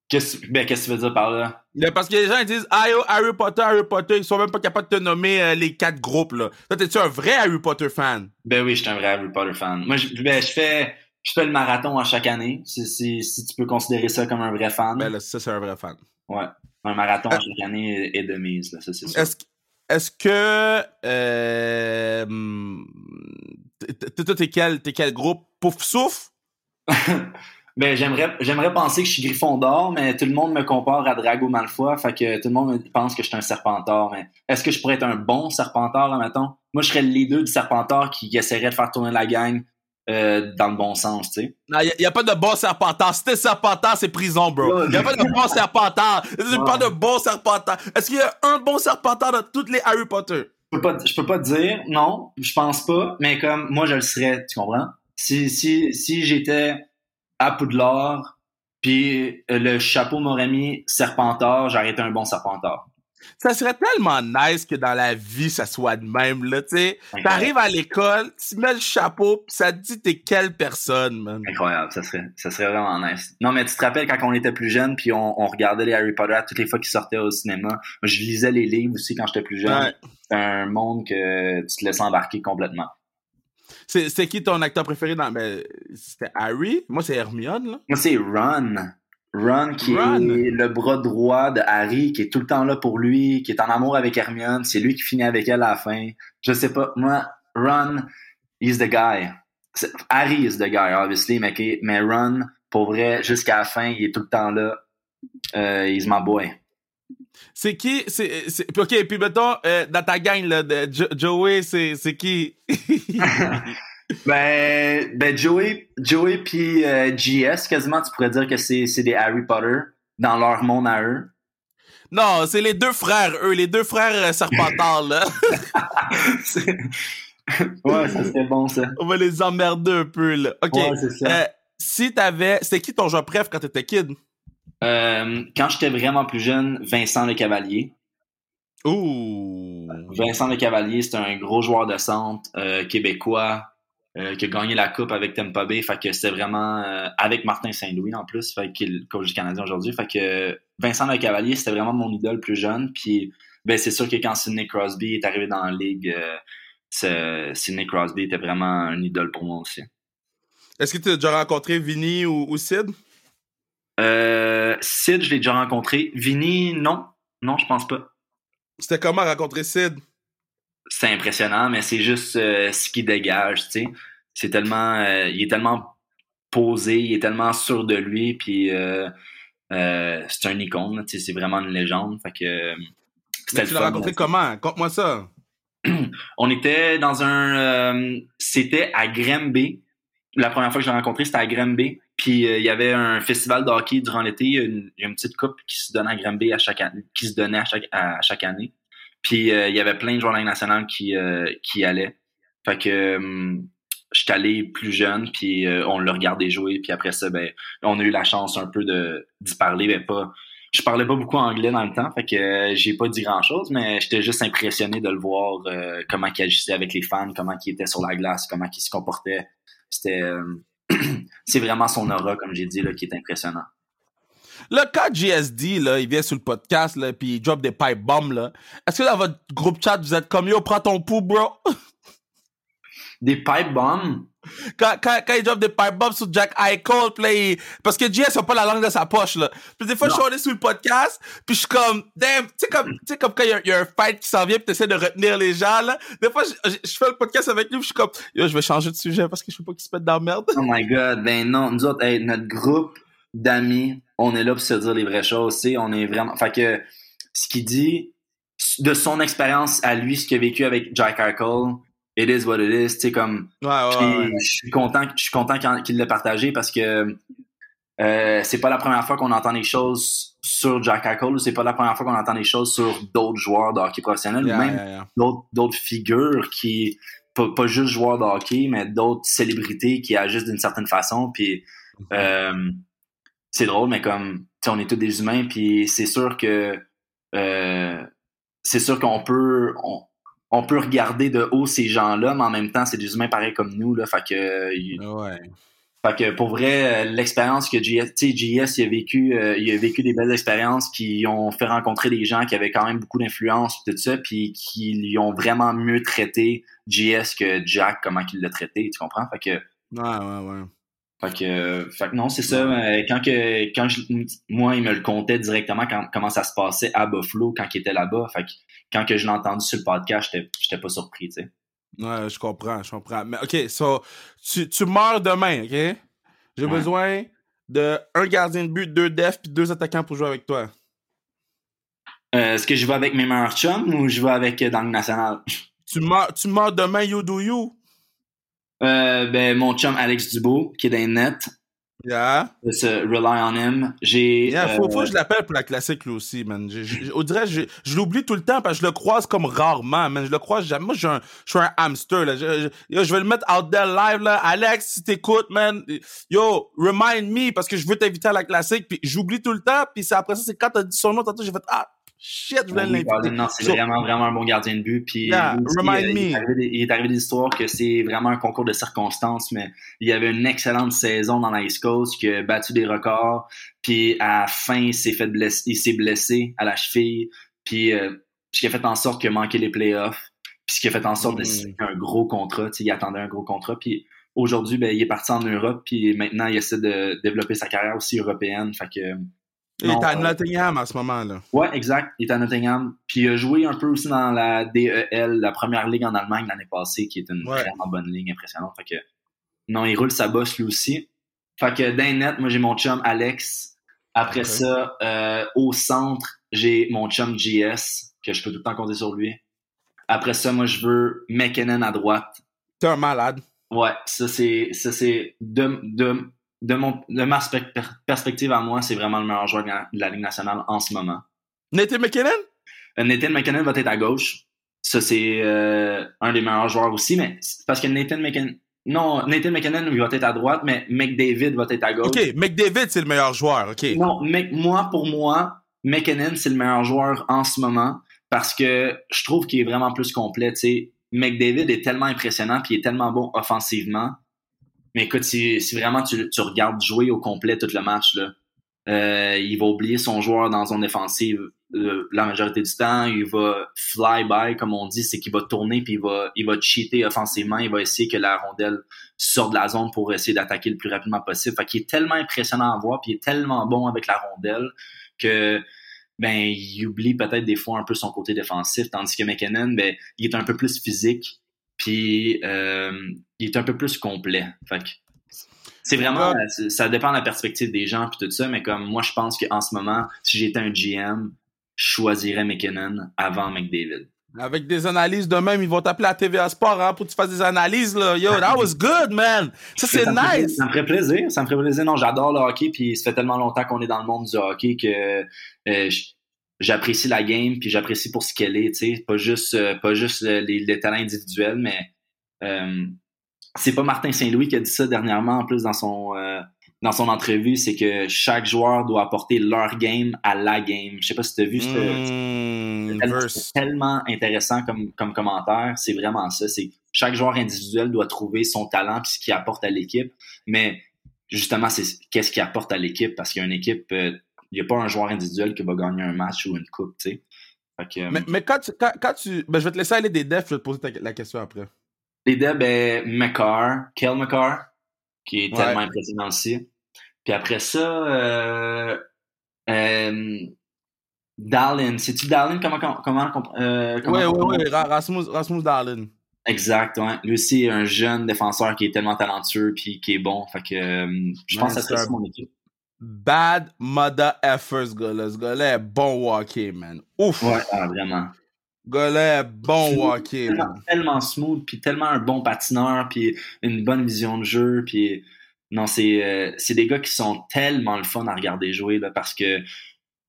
Qu'est-ce ben, qu'est-ce que tu veux dire par là? Parce que les gens ils disent ah yo, Harry Potter, Harry Potter, ils sont même pas capables de te nommer euh, les quatre groupes là. Toi, t'es-tu un vrai Harry Potter fan? Ben oui, je suis un vrai Harry Potter fan. Moi, je, ben, je fais je fais le marathon à chaque année, si, si, si tu peux considérer ça comme un vrai fan. Ben là, ça c'est un vrai fan. Ouais. Un marathon à chaque année est, de mise, là, ça c'est sûr. Est-ce est-ce que euh, t'es quel quel groupe? Pouf souffle? Ben, j'aimerais, j'aimerais penser que je suis Gryffondor, mais tout le monde me compare à Drago Malfoy, fait que tout le monde pense que je suis un Serpentard. Mais est-ce que je pourrais être un bon Serpentard, là, mettons? Moi, je serais le leader du Serpentard qui essaierait de faire tourner la gang euh, dans le bon sens, tu sais. Non, y, a- pas de bon serpentard. Si t'es serpentard, c'est prison, bro. Y a pas de bon serpentard. C'est pas de bon serpentard. Est-ce qu'il y a un bon serpentard dans toutes les Harry Potter? Je peux pas, je peux pas te dire, non, je pense pas, mais comme moi, je le serais, tu comprends? Si, si, si j'étais à Poudlard, puis euh, le chapeau m'aurait mis Serpentard, j'aurais été un bon Serpentard. Ça serait tellement nice que dans la vie, ça soit de même, là, tu sais. T'arrives à l'école, tu mets le chapeau, pis ça te dit t'es quelle personne, man. Incroyable, ça serait, ça serait vraiment nice. Non, mais tu te rappelles quand on était plus jeune, puis on, on regardait les Harry Potter toutes les fois qu'ils sortaient au cinéma. Moi, je lisais les livres aussi quand j'étais plus jeune. Ouais. C'est un monde que tu te laisses embarquer complètement. C'est, c'est qui ton acteur préféré dans. Ben, c'était Harry? Moi, c'est Hermione, là. Moi, c'est Ron. Ron, qui Ron? est le bras droit de Harry, qui est tout le temps là pour lui, qui est en amour avec Hermione. C'est lui qui finit avec elle à la fin. Je sais pas. Moi, Ron, he's the guy. Harry is the guy, obviously, mais, mais Ron, pour vrai, jusqu'à la fin, il est tout le temps là. Euh, he's my boy. C'est qui? C'est, ok, puis mettons, euh, dans ta gang, là, de Jo- Joey, c'est qui? Ben, ben Joey, Joey puis euh, GS, quasiment, tu pourrais dire que c'est c'est des Harry Potter dans leur monde à eux. non, c'est les deux frères, eux, les deux frères euh, serpentards, là. Ouais, ça serait bon, ça. On va les emmerder un peu, là. Ok. Ouais, c'est ça. Euh, si t'avais. C'était qui ton joueur préf quand t'étais kid? Euh, quand j'étais vraiment plus jeune, Vincent Le Cavalier. Ouh. Vincent Le Cavalier, c'est un gros joueur de centre euh, québécois euh, qui a gagné la coupe avec Tampa Bay. Fait que c'était vraiment euh, avec Martin Saint-Louis en plus, fait qui est le coach du Canadien aujourd'hui. Fait que Vincent Le Cavalier, c'était vraiment mon idole plus jeune. Puis ben c'est sûr que quand Sidney Crosby est arrivé dans la ligue, Sidney Crosby était vraiment un idole pour moi aussi. Est-ce que tu as déjà rencontré Vinny ou, ou Sid? Sid, je l'ai déjà rencontré. Vinny, non. Non, je pense pas. C'était comment rencontrer Sid? C'est impressionnant, mais c'est juste euh, ce qui dégage, tu sais. C'est tellement. Euh, il est tellement posé, il est tellement sûr de lui, puis euh, c'est un icône, tu sais, c'est vraiment une légende. Fait que. Tu l'as rencontré comment? Conte-moi ça. On était dans un. c'était à Grimby. La première fois que je l'ai rencontré, c'était à Grimby. Puis il y avait un festival de hockey durant l'été. Il y a une, petite coupe qui se donnait à Granby à chaque année, qui se donnait à chaque, à chaque année. Puis il y avait plein de joueurs de nationale qui, qui allaient. Fait que je suis allé plus jeune, puis on l'a regardé jouer. Puis après ça, ben, on a eu la chance un peu de d'y parler, mais pas. Je parlais pas beaucoup anglais dans le temps, fait que j'ai pas dit grand chose, mais j'étais juste impressionné de le voir comment il agissait avec les fans, comment il était sur la glace, comment il se comportait. C'était c'est vraiment son aura, comme j'ai dit, là, qui est impressionnant. Le cas GSD, là, il vient sur le podcast, là, puis il drop des pipe bombs, là. Est-ce que dans votre groupe chat, vous êtes comme, yo, prends ton pouls, bro? Des pipe bombs? Quand, quand, quand il drop des pipe bombs sur Jack Eichel, play, parce que GS n'a pas la langue de sa poche, là. Puis des fois, je suis allé sur le podcast, puis je suis comme, damn, tu sais, comme, comme quand il y, a un fight qui s'en vient, puis essaies de retenir les gens, là. Des fois, je, je, fais le podcast avec lui, puis je suis comme, yo, je vais changer de sujet parce que je veux pas qu'il se pète dans la merde. Oh my god, ben non, nous autres, hey, notre groupe d'amis, on est là pour se dire les vraies choses, tu on est vraiment, fait que, ce qu'il dit, de son expérience à lui, ce qu'il a vécu avec Jack Eichel, it is what it is, tu sais, comme, ouais, ouais, ouais. je suis content, qu'il l'ait partagé parce que, euh, c'est pas la première fois qu'on entend des choses sur Jack Eichel ou c'est pas la première fois qu'on entend des choses sur d'autres joueurs de hockey professionnel Yeah, ou même yeah, yeah. d'autres d'autres figures qui pas, pas juste joueurs de hockey mais d'autres célébrités qui agissent d'une certaine façon puis euh, c'est drôle mais comme on est tous des humains puis c'est sûr que euh, c'est sûr qu'on peut on, on peut regarder de haut ces gens-là mais en même temps c'est des humains pareils comme nous là fait que Ouais. fait que pour vrai, euh, l'expérience que JS, tu sais, JS, il a vécu, euh, il a vécu des belles expériences qui ont fait rencontrer des gens qui avaient quand même beaucoup d'influence tout ça, puis qui lui ont vraiment mieux traité JS que Jack, comment qu'il l'a traité, tu comprends? Fait que, Ouais, ouais, ouais. Fait que, fait que non, c'est ça. euh, Quand que, quand je, moi, il me le contait directement quand, comment ça se passait à Buffalo quand il était là-bas. Fait que quand que je l'ai entendu sur le podcast, j'étais, j'étais pas surpris, tu sais. Ouais, je comprends, je comprends. Mais OK, so, tu, tu meurs demain, OK? J'ai Ouais. besoin de un gardien de but, deux defs, puis deux attaquants pour jouer avec toi. Euh, Est-ce que je vais avec mes meilleurs chums ou je vais avec euh, dans le national? Tu meurs, tu meurs demain, you do you. Euh, ben, mon chum Alex Dubo, qui est dans les nets, Yeah. se rely on him. J'ai. Yeah, faut, euh, faut que je l'appelle pour la classique, lui aussi, man. Je, je, on dirait, je, je l'oublie tout le temps parce que je le croise comme rarement, man. Je le croise jamais. Moi, je suis un, je suis un hamster, là. Je, je, vais le mettre out there live, là. Alex, si t'écoutes, man, yo, remind me parce que je veux t'inviter à la classique, puis j'oublie tout le temps, puis c'est après ça, c'est quand t'as dit son nom, tantôt, j'ai fait, ah, shit, je voulais l'inviter. Non, c'est So- vraiment, vraiment un bon gardien de but. Puis, Yeah, lui aussi, remind euh, il, est arrivé il est arrivé des histoires que c'est vraiment un concours de circonstances, mais il y avait une excellente saison dans East Coast, qui a battu des records. Puis, à la fin, il s'est fait blesser, il s'est blessé à la cheville. Puis, euh, ce qui a fait en sorte qu'il a manqué les playoffs. Puis, ce qui a fait en sorte de Mm. signer un gros contrat. Il attendait un gros contrat. Puis, aujourd'hui, ben, il est parti en Europe. Puis, maintenant, il essaie de développer sa carrière aussi européenne. Fait que, Il est à euh, Nottingham en ce moment, là. Ouais, exact. Il est à Nottingham. Puis il a joué un peu aussi dans la DEL, la première ligue en Allemagne l'année passée, qui est une Ouais. vraiment bonne ligue, impressionnante. Fait que, non, il roule sa bosse lui aussi. Fait que d'un net, moi j'ai mon chum Alex. Après ça, euh, au centre, j'ai mon chum GS, que je peux tout le temps compter sur lui. Après ça, moi je veux McKinnon à droite. T'es un malade. Ouais, ça c'est ça c'est de, de, de, mon, de ma spe- perspective à moi, c'est vraiment le meilleur joueur de la, de la Ligue nationale en ce moment. Nathan McKinnon? Euh, Nathan McKinnon va être à gauche. Ça, c'est euh, un des meilleurs joueurs aussi, mais c'est parce que Nathan McKinnon. Non, Nathan McKinnon il va être à droite, mais McDavid va être à gauche. OK, McDavid, c'est le meilleur joueur, OK. Non, Mc- moi, pour moi, McKinnon, c'est le meilleur joueur en ce moment. parce que je trouve qu'il est vraiment plus complet. sais. McDavid est tellement impressionnant puis il est tellement bon offensivement. Mais écoute, si, vraiment tu, regardes jouer au complet tout le match, là, euh, il va oublier son joueur dans zone défensive euh, la majorité du temps. Il va fly by, comme on dit, c'est qu'il va tourner puis il va, il va cheater offensivement. Il va essayer que la rondelle sorte de la zone pour essayer d'attaquer le plus rapidement possible. Fait qu'il est tellement impressionnant à voir puis il est tellement bon avec la rondelle que ben il oublie peut-être des fois un peu son côté défensif, tandis que McKinnon, ben il est un peu plus physique puis euh, il est un peu plus complet. Fait c'est vraiment, ça dépend de la perspective des gens puis tout ça, mais comme moi, je pense qu'en ce moment, si j'étais un GM, je choisirais McKinnon avant McDavid. Avec des analyses de même, ils vont t'appeler à TVA Sport hein, pour que tu fasses des analyses. Là. Yo, that was good, man! Ça, c'est nice! ça me ferait plaisir. Ça me ferait plaisir. Non, j'adore le hockey, puis ça fait tellement longtemps qu'on est dans le monde du hockey que euh, j'apprécie la game, puis j'apprécie pour ce qu'elle est, tu sais. Pas juste, euh, pas juste les, les, talents individuels, mais euh, c'est pas Martin Saint-Louis qui a dit ça dernièrement, en plus, dans son, euh, dans son entrevue, c'est que chaque joueur doit apporter leur game à la game. Je sais pas si tu as vu, mmh, c'est tellement, intéressant comme, comme commentaire. C'est vraiment ça. C'est chaque joueur individuel doit trouver son talent et ce qu'il apporte à l'équipe. Mais justement, c'est qu'est-ce qu'il apporte à l'équipe? Parce qu'il y a une équipe, euh, il n'y a pas un joueur individuel qui va gagner un match ou une coupe, tu sais. mais, mais, quand tu, quand, tu ben, je vais te laisser aller des defs, je vais te poser la question après. Les deux, ben, McCarr, Kel McCarr, qui est tellement impressionnant aussi. Puis après ça, euh, euh, Dallin. C'est-tu Dallin? Comment, comment, euh, oui, oui, oui, Rasmus, Rasmus Dallin. Exact, ouais. Lui aussi un jeune défenseur qui est tellement talentueux puis qui est bon. Fait que euh, je pense que ça serait mon équipe. Bad mother effort, ce gars-là. Ce gars-là est bon walking, man. Ouf! Ouais, ah, vraiment. Gars bon walking. Tellement, tellement, smooth, puis tellement un bon patineur, puis une bonne vision de jeu, puis non, c'est euh, c'est des gars qui sont tellement le fun à regarder jouer là, parce que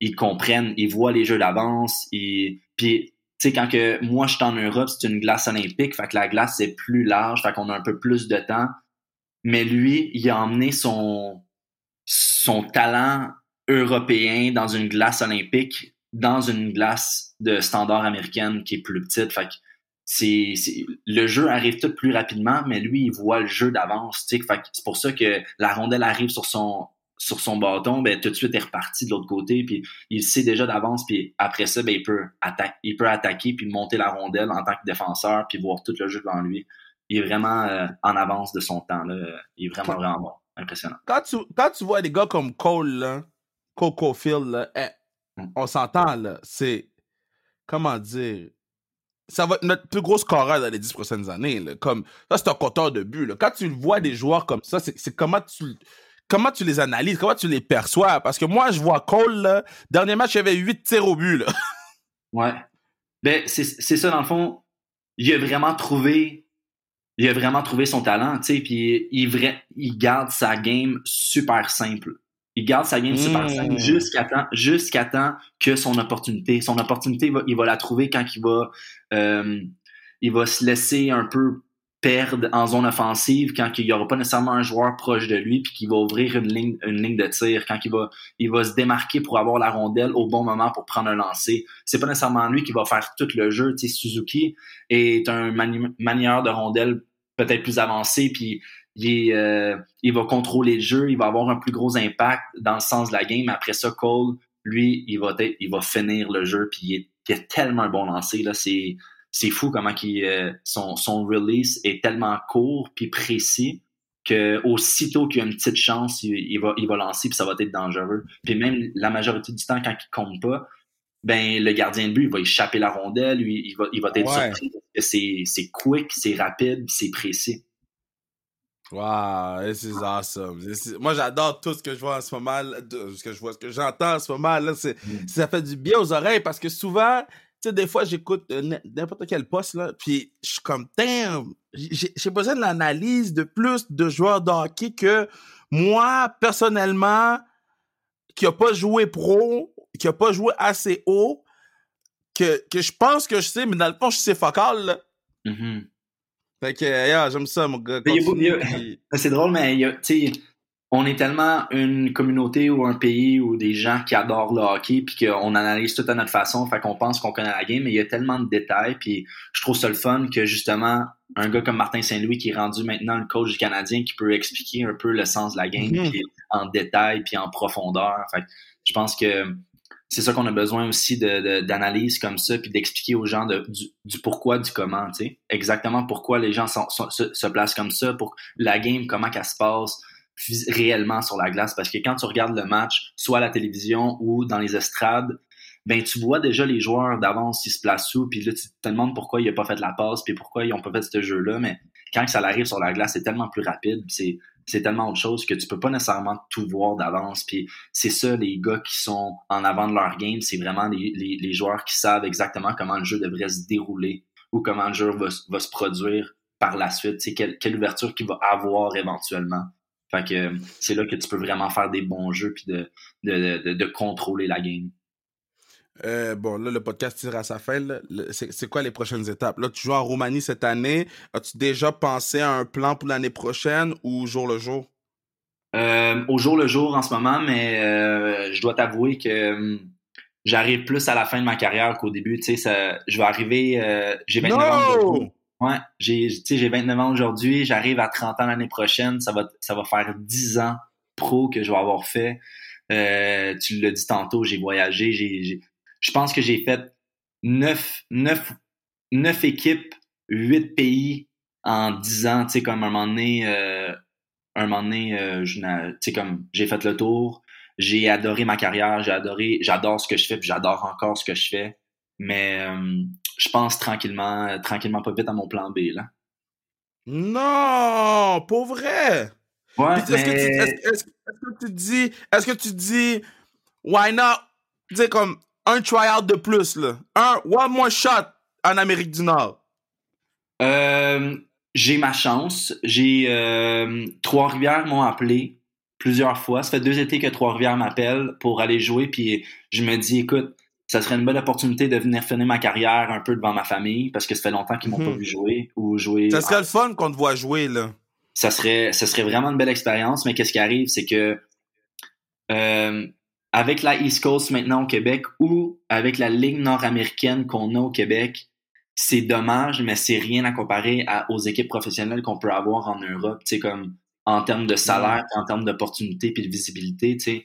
ils comprennent, ils voient les jeux d'avance, et puis tu sais quand que moi je suis en Europe, c'est une glace olympique, fait que la glace est plus large, fait qu'on a un peu plus de temps. Mais lui, il a emmené son son talent européen dans une glace olympique dans une glace de standard américaine qui est plus petite. Fait que c'est, le jeu arrive tout plus rapidement, mais lui, il voit le jeu d'avance. Fait c'est pour ça que la rondelle arrive sur son sur son bâton, ben tout de suite est reparti de l'autre côté, puis il sait déjà d'avance, puis après ça, ben il peut attaquer, il peut attaquer puis monter la rondelle en tant que défenseur, puis voir tout le jeu devant lui. Il est vraiment euh, en avance de son temps là. Il est vraiment vraiment bon, impressionnant. Quand tu quand tu vois des gars comme Cole là, Coco Phil là, eh, on s'entend, là. C'est. Comment dire? Ça va être notre plus gros scoreur dans les dix prochaines années. Là. Comme, ça, c'est un compteur de but. Là. Quand tu vois des joueurs comme ça, c'est comment tu comment tu les analyses, comment tu les perçois? Parce que moi, je vois Cole, là, dernier match, il y avait 8 tirs au but. Là. Ouais. Ben, c'est ça, dans le fond. Il a vraiment trouvé. Il a vraiment trouvé son talent, tu sais, puis il, il garde sa game super simple. Il garde sa game super simple mmh. jusqu'à temps, jusqu'à temps que son opportunité. Son opportunité, il va, la trouver quand il va, euh, il va se laisser un peu perdre en zone offensive quand il n'y aura pas nécessairement un joueur proche de lui puis qu'il va ouvrir une ligne, une ligne de tir, quand il va, il va se démarquer pour avoir la rondelle au bon moment pour prendre un lancer. C'est pas nécessairement lui qui va faire tout le jeu. Tu sais, Suzuki est un manière de rondelle peut-être plus avancé puis il, euh, il va contrôler le jeu, il va avoir un plus gros impact dans le sens de la game. Après ça, Cole, lui, il va, il va finir le jeu, puis il, est, il tellement bon lancer. Là, c'est, c'est fou comment il, euh, son, son release est tellement court puis précis que aussitôt qu'il y a une petite chance, il, va, il va lancer puis ça va être dangereux. Puis même la majorité du temps, quand il compte pas, ben le gardien de but il va échapper la rondelle, lui, il va, il va être surpris parce que c'est, c'est quick, c'est rapide, c'est précis. Wow, this is awesome. Moi, j'adore tout ce que je vois en ce moment, ce que je vois, ce que j'entends en ce moment. Là, c'est, mm. Ça fait du bien aux oreilles parce que souvent, tu sais, des fois, j'écoute euh, n'importe quel poste, là, puis je suis comme, damn, j'ai besoin de l'analyse de plus de joueurs de hockey que moi, personnellement, qui a pas joué pro, qui a pas joué assez haut, que, que je pense que je sais, mais dans le fond, je sais focal, là. Mm-hmm. Fait que, yeah, j'aime ça, mon gars. C'est drôle, mais tu sais, on est tellement une communauté ou un pays ou des gens qui adorent le hockey puis qu'on analyse tout à notre façon, fait qu'on pense qu'on connaît la game, mais il y a tellement de détails puis je trouve ça le fun que justement un gars comme Martin Saint-Louis qui est rendu maintenant le coach du Canadien qui peut expliquer un peu le sens de la game Mhm. puis en détail puis en profondeur. Fait que je pense que c'est ça qu'on a besoin aussi de, de- d'analyse comme ça puis d'expliquer aux gens du, pourquoi du comment, tu sais, exactement pourquoi les gens se, se placent comme ça pour la game comment qu'elle se passe réellement sur la glace. Parce que quand tu regardes le match soit à la télévision ou dans les estrades ben tu vois déjà les joueurs d'avance ils se placent où puis là tu te demandes pourquoi il a pas fait la passe puis pourquoi ils ont pas fait ce jeu là mais quand ça arrive sur la glace c'est tellement plus rapide c'est c'est tellement autre chose que tu peux pas nécessairement tout voir d'avance puis c'est ça les gars qui sont en avant de leur game c'est vraiment les, les, joueurs qui savent exactement comment le jeu devrait se dérouler ou comment le jeu va, se- va se produire par la suite c'est quelle, quelle ouverture qu'il va avoir éventuellement fait que euh, c'est là que tu peux vraiment faire des bons jeux puis de, de, de, de contrôler la game. Euh, bon, là, le podcast tire à sa fin. C'est quoi les prochaines étapes? Là, tu joues en Roumanie cette année. As-tu déjà pensé à un plan pour l'année prochaine ou jour le jour? Euh, au jour le jour en ce moment, mais euh, je dois t'avouer que j'arrive plus à la fin de ma carrière qu'au début. Tu sais, ça- je vais arriver. j'ai 29 ans aujourd'hui. Ouais, j'ai, tu sais, j'ai 29 ans aujourd'hui. J'arrive à 30 ans l'année prochaine. Ça va, ça va faire 10 ans pro que je vais avoir fait. Euh, tu l'as dit tantôt, j'ai voyagé. J'ai- je pense que j'ai fait 9, 9, 9 équipes, 8 pays en 10 ans. Tu sais, comme un moment donné. euh, un moment donné, euh, je tu sais, comme j'ai fait le tour, j'ai adoré ma carrière, j'ai adoré, j'adore ce que je fais, puis j'adore encore ce que je fais. Mais euh, je pense tranquillement, tranquillement pas vite à mon plan B là. Non! Pour vrai! Ouais, Est-ce que, tu- est-ce- est-ce- est-ce que tu dis, est-ce que tu dis, why not? Tu sais, comme un tryout de plus, là. Un one more shot en Amérique du Nord. euh, j'ai ma chance. J'ai euh, Trois-Rivières m'ont appelé plusieurs fois. Ça fait deux étés que Trois-Rivières m'appelle pour aller jouer, puis je me dis, écoute, ça serait une belle opportunité de venir finir ma carrière un peu devant ma famille parce que ça fait longtemps qu'ils m'ont Mhm. pas vu jouer ou jouer. Ça serait le fun qu'on te voit jouer, là. ça serait, ça serait vraiment une belle expérience, mais qu'est-ce qui arrive, c'est que euh, avec la East Coast maintenant au Québec ou avec la Ligue nord-américaine qu'on a au Québec, c'est dommage, mais c'est rien à comparer à- aux équipes professionnelles qu'on peut avoir en Europe, tu sais, comme en termes de salaire, en termes d'opportunités puis de visibilité, tu sais.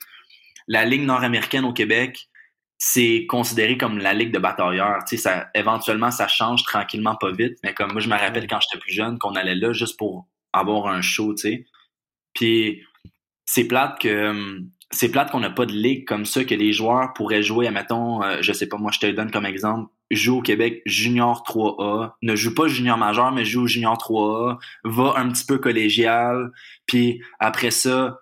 La Ligue nord-américaine au Québec, c'est considéré comme la ligue de batailleurs. Tu sais, ça, éventuellement, ça change tranquillement, pas vite. Mais comme moi, je me rappelle quand j'étais plus jeune qu'on allait là juste pour avoir un show, tu sais. Puis c'est plate que hum, c'est plate qu'on n'a pas de ligue comme ça que les joueurs pourraient jouer. Admettons, euh, je sais pas, moi je te le donne comme exemple. Joue au Québec junior 3A, ne joue pas junior majeur, mais joue au junior 3A, va un petit peu collégial, puis après ça,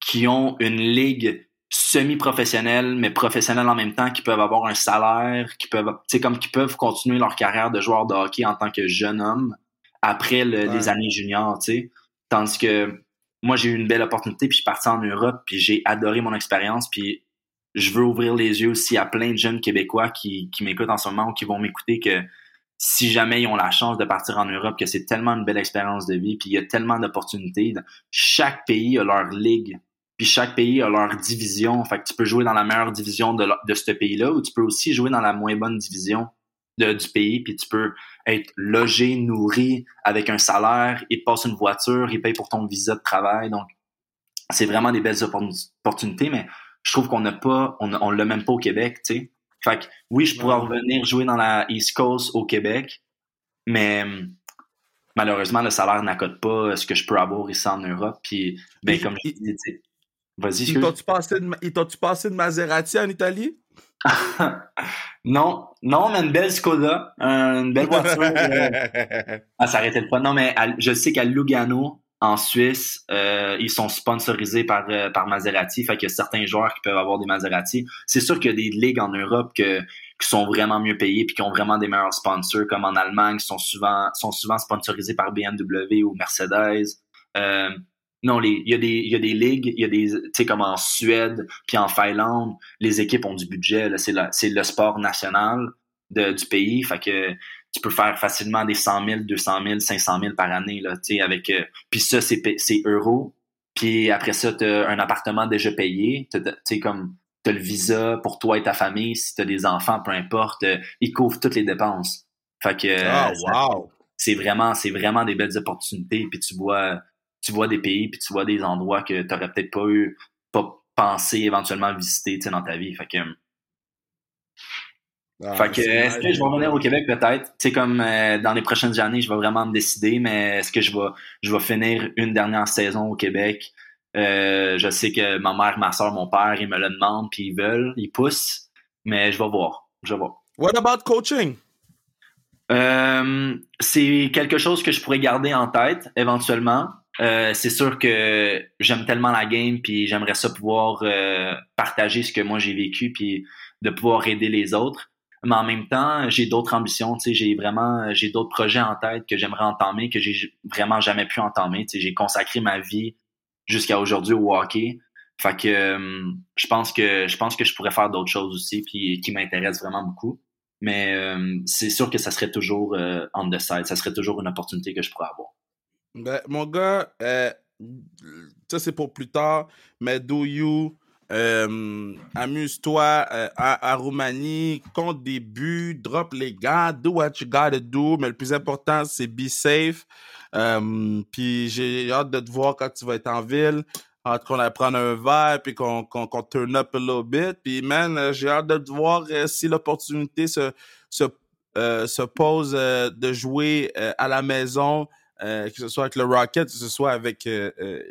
qui ont une ligue semi-professionnelle, mais professionnelle en même temps, qui peuvent avoir un salaire, qui peuvent, tu sais, comme qui peuvent continuer leur carrière de joueur de hockey en tant que jeune homme après le- Ouais. les années juniors, tu sais. Tandis que moi, j'ai eu une belle opportunité, puis je suis parti en Europe, puis j'ai adoré mon expérience, puis je veux ouvrir les yeux aussi à plein de jeunes Québécois qui, qui m'écoutent en ce moment ou qui vont m'écouter que si jamais ils ont la chance de partir en Europe, que c'est tellement une belle expérience de vie, puis il y a tellement d'opportunités. Chaque pays a leur ligue, puis chaque pays a leur division. Fait que tu peux jouer dans la meilleure division de, de ce pays-là, ou tu peux aussi jouer dans la moins bonne division de- du pays, puis tu peux être logé, nourri, avec un salaire, il te passe une voiture, il paye pour ton visa de travail. Donc, c'est vraiment des belles opportun- opportunités, mais je trouve qu'on n'a pas, on, on l'a même pas au Québec, tu sais. Fait que oui, je pourrais revenir jouer dans la East Coast au Québec, mais malheureusement, le salaire n'accote pas ce que je peux avoir ici en Europe. Puis, ben, comme je dis, vas-y, Ils t'ont-tu passé, de- ils passé de Maserati en Italie? Non, non, mais une belle Skoda, euh, une belle voiture. euh, Ah, ça arrêtait le pas. Non, mais à- je sais qu'à Lugano, en Suisse, euh, ils sont sponsorisés par, euh, par Maserati. Fait qu'il y a certains joueurs qui peuvent avoir des Maserati. C'est sûr qu'il y a des ligues en Europe que, qui sont vraiment mieux payées puis qui ont vraiment des meilleurs sponsors, comme en Allemagne, qui sont souvent, sont souvent sponsorisés par BMW ou Mercedes. Non, les- il y, a des, il y a des ligues, il y a des, tu sais, comme en Suède puis en Finlande, les équipes ont du budget. là. C'est, le sport national de- du pays. Fait que tu peux faire facilement des 100 000, 200 000, 500 000 par année, là, tu sais, avec, euh, puis ça, c'est, euros. Puis après ça, tu as un appartement déjà payé. Tu sais, comme tu as le visa pour toi et ta famille. Si tu as des enfants, peu importe, euh, ils couvrent toutes les dépenses. Fait que Ah, wow! c'est vraiment, c'est vraiment des belles opportunités. Puis tu vois, tu vois des pays, puis tu vois des endroits que tu n'aurais peut-être pas eu, pas pensé éventuellement visiter tu sais, dans ta vie. Fait que, Ah, fait que est-ce que je vais revenir au Québec peut-être? Tu sais, comme euh, dans les prochaines années, je vais vraiment me décider, mais est-ce que je vais, je vais finir une dernière saison au Québec? Euh, je sais que ma mère, ma soeur, mon père, ils me le demandent, puis ils veulent, ils poussent, mais je vais voir. Je vais voir. What about coaching? Euh, c'est quelque chose que je pourrais garder en tête éventuellement. Euh, c'est sûr que j'aime tellement la game, puis j'aimerais ça pouvoir euh, partager ce que moi j'ai vécu, puis de pouvoir aider les autres. Mais en même temps, j'ai d'autres ambitions. Tu sais, j'ai vraiment, j'ai d'autres projets en tête que j'aimerais entamer, que j'ai vraiment jamais pu entamer. Tu sais, j'ai consacré ma vie jusqu'à aujourd'hui au hockey. Fait que euh, je pense que je pense que je pourrais faire d'autres choses aussi, puis qui m'intéressent vraiment beaucoup. Mais c'est sûr que ça serait toujours on the side. Ça serait toujours une opportunité que je pourrais avoir. Ben, mon gars, euh, ça c'est pour plus tard, mais do you, euh, amuse-toi euh, à, Roumanie, compte des buts, drop les gars, do what you gotta do, mais le plus important c'est be safe. Euh, puis j'ai hâte de te voir quand tu vas être en ville, hâte qu'on aille prendre un verre, puis qu'on qu'on qu'on turn up a little bit. Puis man, j'ai hâte de te voir si l'opportunité se, se, se pose de jouer à la maison. Euh, que ce soit avec le Rocket, que ce soit avec. Euh, euh,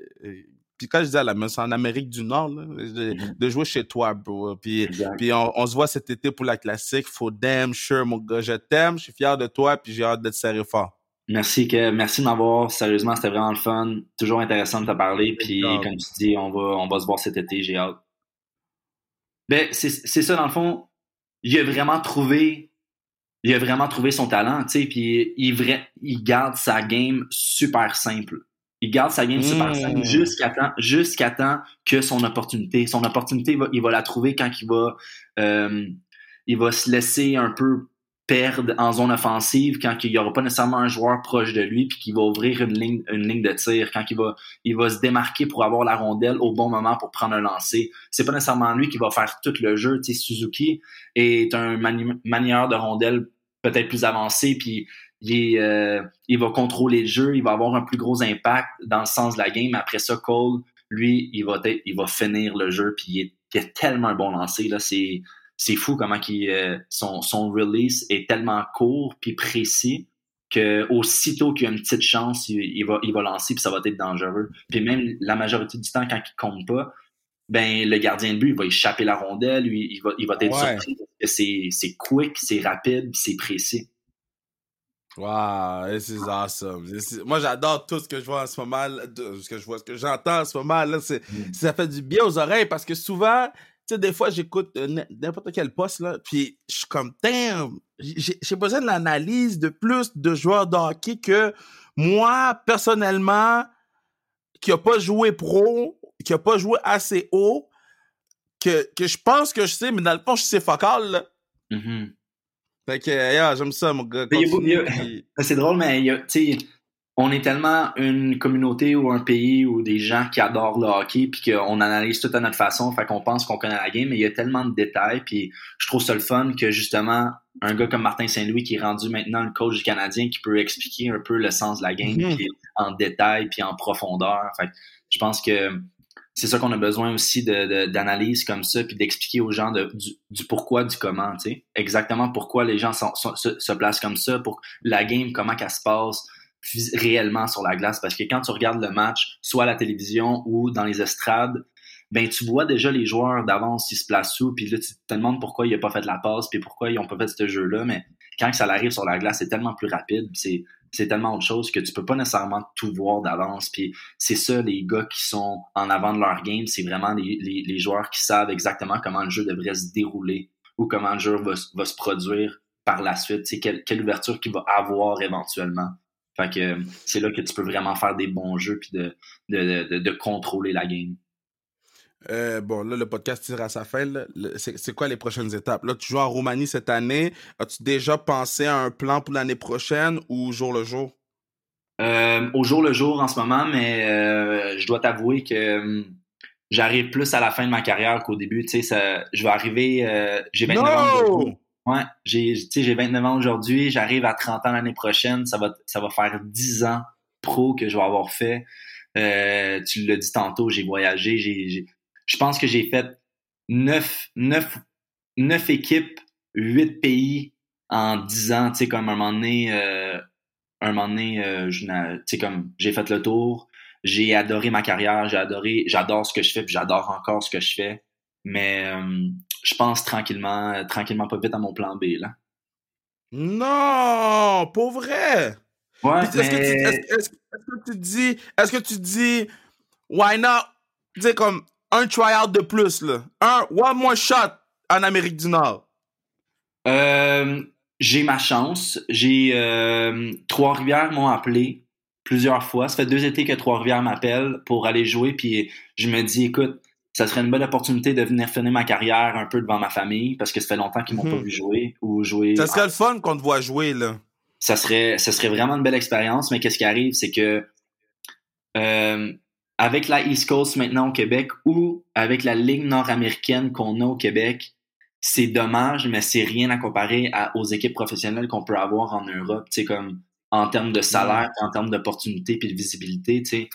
puis quand je dis à la maison, c'est en Amérique du Nord, là, de, de jouer chez toi, bro. Puis, puis on, on se voit cet été pour la classique. Faut damn sure, mon gars. Je t'aime, je suis fier de toi, puis j'ai hâte de te serrer fort. Merci que merci de m'avoir. Sérieusement, c'était vraiment le fun. Toujours intéressant de te parler. Puis comme tu dis, on va on va se voir cet été. J'ai hâte. Ben c'est c'est ça dans le fond. Il a vraiment trouvé il a vraiment trouvé son talent, tu sais. Puis il garde sa game super simple. Il garde sa game super simple jusqu'à temps jusqu'à temps que son opportunité. Son opportunité, il va, il va la trouver quand il va euh, il va se laisser un peu perdre en zone offensive quand il n'y aura pas nécessairement un joueur proche de lui puis qui va ouvrir une ligne, une ligne de tir, quand il va, il va se démarquer pour avoir la rondelle au bon moment pour prendre un lancer. C'est pas nécessairement lui qui va faire tout le jeu. Suzuki est un mani manieur de rondelle peut-être plus avancé puis il, euh, il va contrôler le jeu, il va avoir un plus gros impact dans le sens de la game. Après ça, Cole, lui, il va, il va finir le jeu puis il, est, tellement un bon lancer. Là, c'est c'est fou comment qui euh, son, son release est tellement court puis précis que aussitôt qu'il y a une petite chance, il, il va, il va lancer puis ça va être dangereux. Puis même la majorité du temps, quand il compte pas, ben le gardien de but il va échapper la rondelle, lui, il va, il va être Ouais. surpris parce que c'est, c'est quick, c'est rapide, c'est précis. Wow, this is awesome. This is- Moi, j'adore tout ce que je vois en ce moment, ce que je vois, ce que j'entends en ce moment. Là, c'est, Mm. ça fait du bien aux oreilles parce que souvent, sais, des fois, j'écoute euh, n'importe quel poste, là, puis je suis comme, damn, j'ai besoin de l'analyse de plus de joueurs de hockey que moi, personnellement, qui a pas joué pro, qui a pas joué assez haut, que, que je pense que je sais, mais dans le fond, je sais fuck all, là. Mhm. Fait que, yeah, j'aime ça, mon gars. C'est drôle, mais il y a- on est tellement une communauté ou un pays ou des gens qui adorent le hockey puis qu'on analyse tout à notre façon, fait qu'on pense qu'on connaît la game, mais il y a tellement de détails puis je trouve ça le fun que justement un gars comme Martin Saint-Louis qui est rendu maintenant le coach du Canadien qui peut expliquer un peu le sens de la game Mhm. puis en détail puis en profondeur. Fait que je pense que c'est ça qu'on a besoin aussi d'analyse comme ça puis d'expliquer aux gens de- du, du pourquoi du comment, tu sais, exactement pourquoi les gens sont- sont- se, se placent comme ça pour la game comment qu'elle se passe réellement sur la glace. Parce que quand tu regardes le match soit à la télévision ou dans les estrades ben tu vois déjà les joueurs d'avance ils se placent où puis là tu te demandes pourquoi il a pas fait la passe puis pourquoi ils ont pas fait ce jeu là mais quand ça arrive sur la glace c'est tellement plus rapide c'est c'est tellement autre chose que tu peux pas nécessairement tout voir d'avance. Puis c'est ça les gars qui sont en avant de leur game c'est vraiment les, les, joueurs qui savent exactement comment le jeu devrait se dérouler ou comment le jeu va, va se produire par la suite, quelle, quelle ouverture qu'il va avoir éventuellement. Fait que euh, c'est là que tu peux vraiment faire des bons jeux puis de, de, de, de contrôler la game. Euh, bon, là, le podcast tire à sa fin. C'est quoi les prochaines étapes? Là, tu joues en Roumanie cette année. As-tu déjà pensé à un plan pour l'année prochaine ou jour le jour? Euh, au jour le jour en ce moment, mais euh, je dois t'avouer que hum, j'arrive plus à la fin de ma carrière qu'au début. Tu sais, ça, je vais arriver. j'ai 29 ans aujourd'hui. Ouais, j'ai, tu sais, j'ai 29 ans aujourd'hui. J'arrive à 30 ans l'année prochaine. Ça va, ça va faire 10 ans pro que je vais avoir fait. Euh, tu l'as dit tantôt, j'ai voyagé. Je pense que j'ai fait 9, 9, 9 équipes, 8 pays en 10 ans. Tu sais, comme un moment donné, euh, un moment donné, euh, tu sais, comme j'ai fait le tour. J'ai adoré ma carrière, j'ai adoré, j'adore ce que je fais, puis j'adore encore ce que je fais. Mais euh, je pense tranquillement, euh, tranquillement pas vite à mon plan B là. Non, pour vrai. Ouais, Est-ce que, tu- mais est-ce- est-ce- est-ce que tu dis, est-ce que tu dis, why not, tu sais, comme un tryout de plus, là? Un, one more shot en Amérique du Nord. euh, j'ai ma chance. J'ai euh, Trois-Rivières m'ont appelé plusieurs fois. Ça fait deux étés que Trois-Rivières m'appelle pour aller jouer, puis je me dis, écoute, ça serait une bonne opportunité de venir finir ma carrière un peu devant ma famille parce que ça fait longtemps qu'ils m'ont Mhm. pas vu jouer ou jouer. Ça serait le fun qu'on te voit jouer, là. ça serait, ça serait vraiment une belle expérience, mais qu'est-ce qui arrive, c'est que euh, avec la East Coast maintenant au Québec ou avec la Ligue nord-américaine qu'on a au Québec, c'est dommage, mais c'est rien à comparer à- aux équipes professionnelles qu'on peut avoir en Europe, tu sais, comme en termes de salaire, en termes d'opportunités puis de visibilité, tu sais.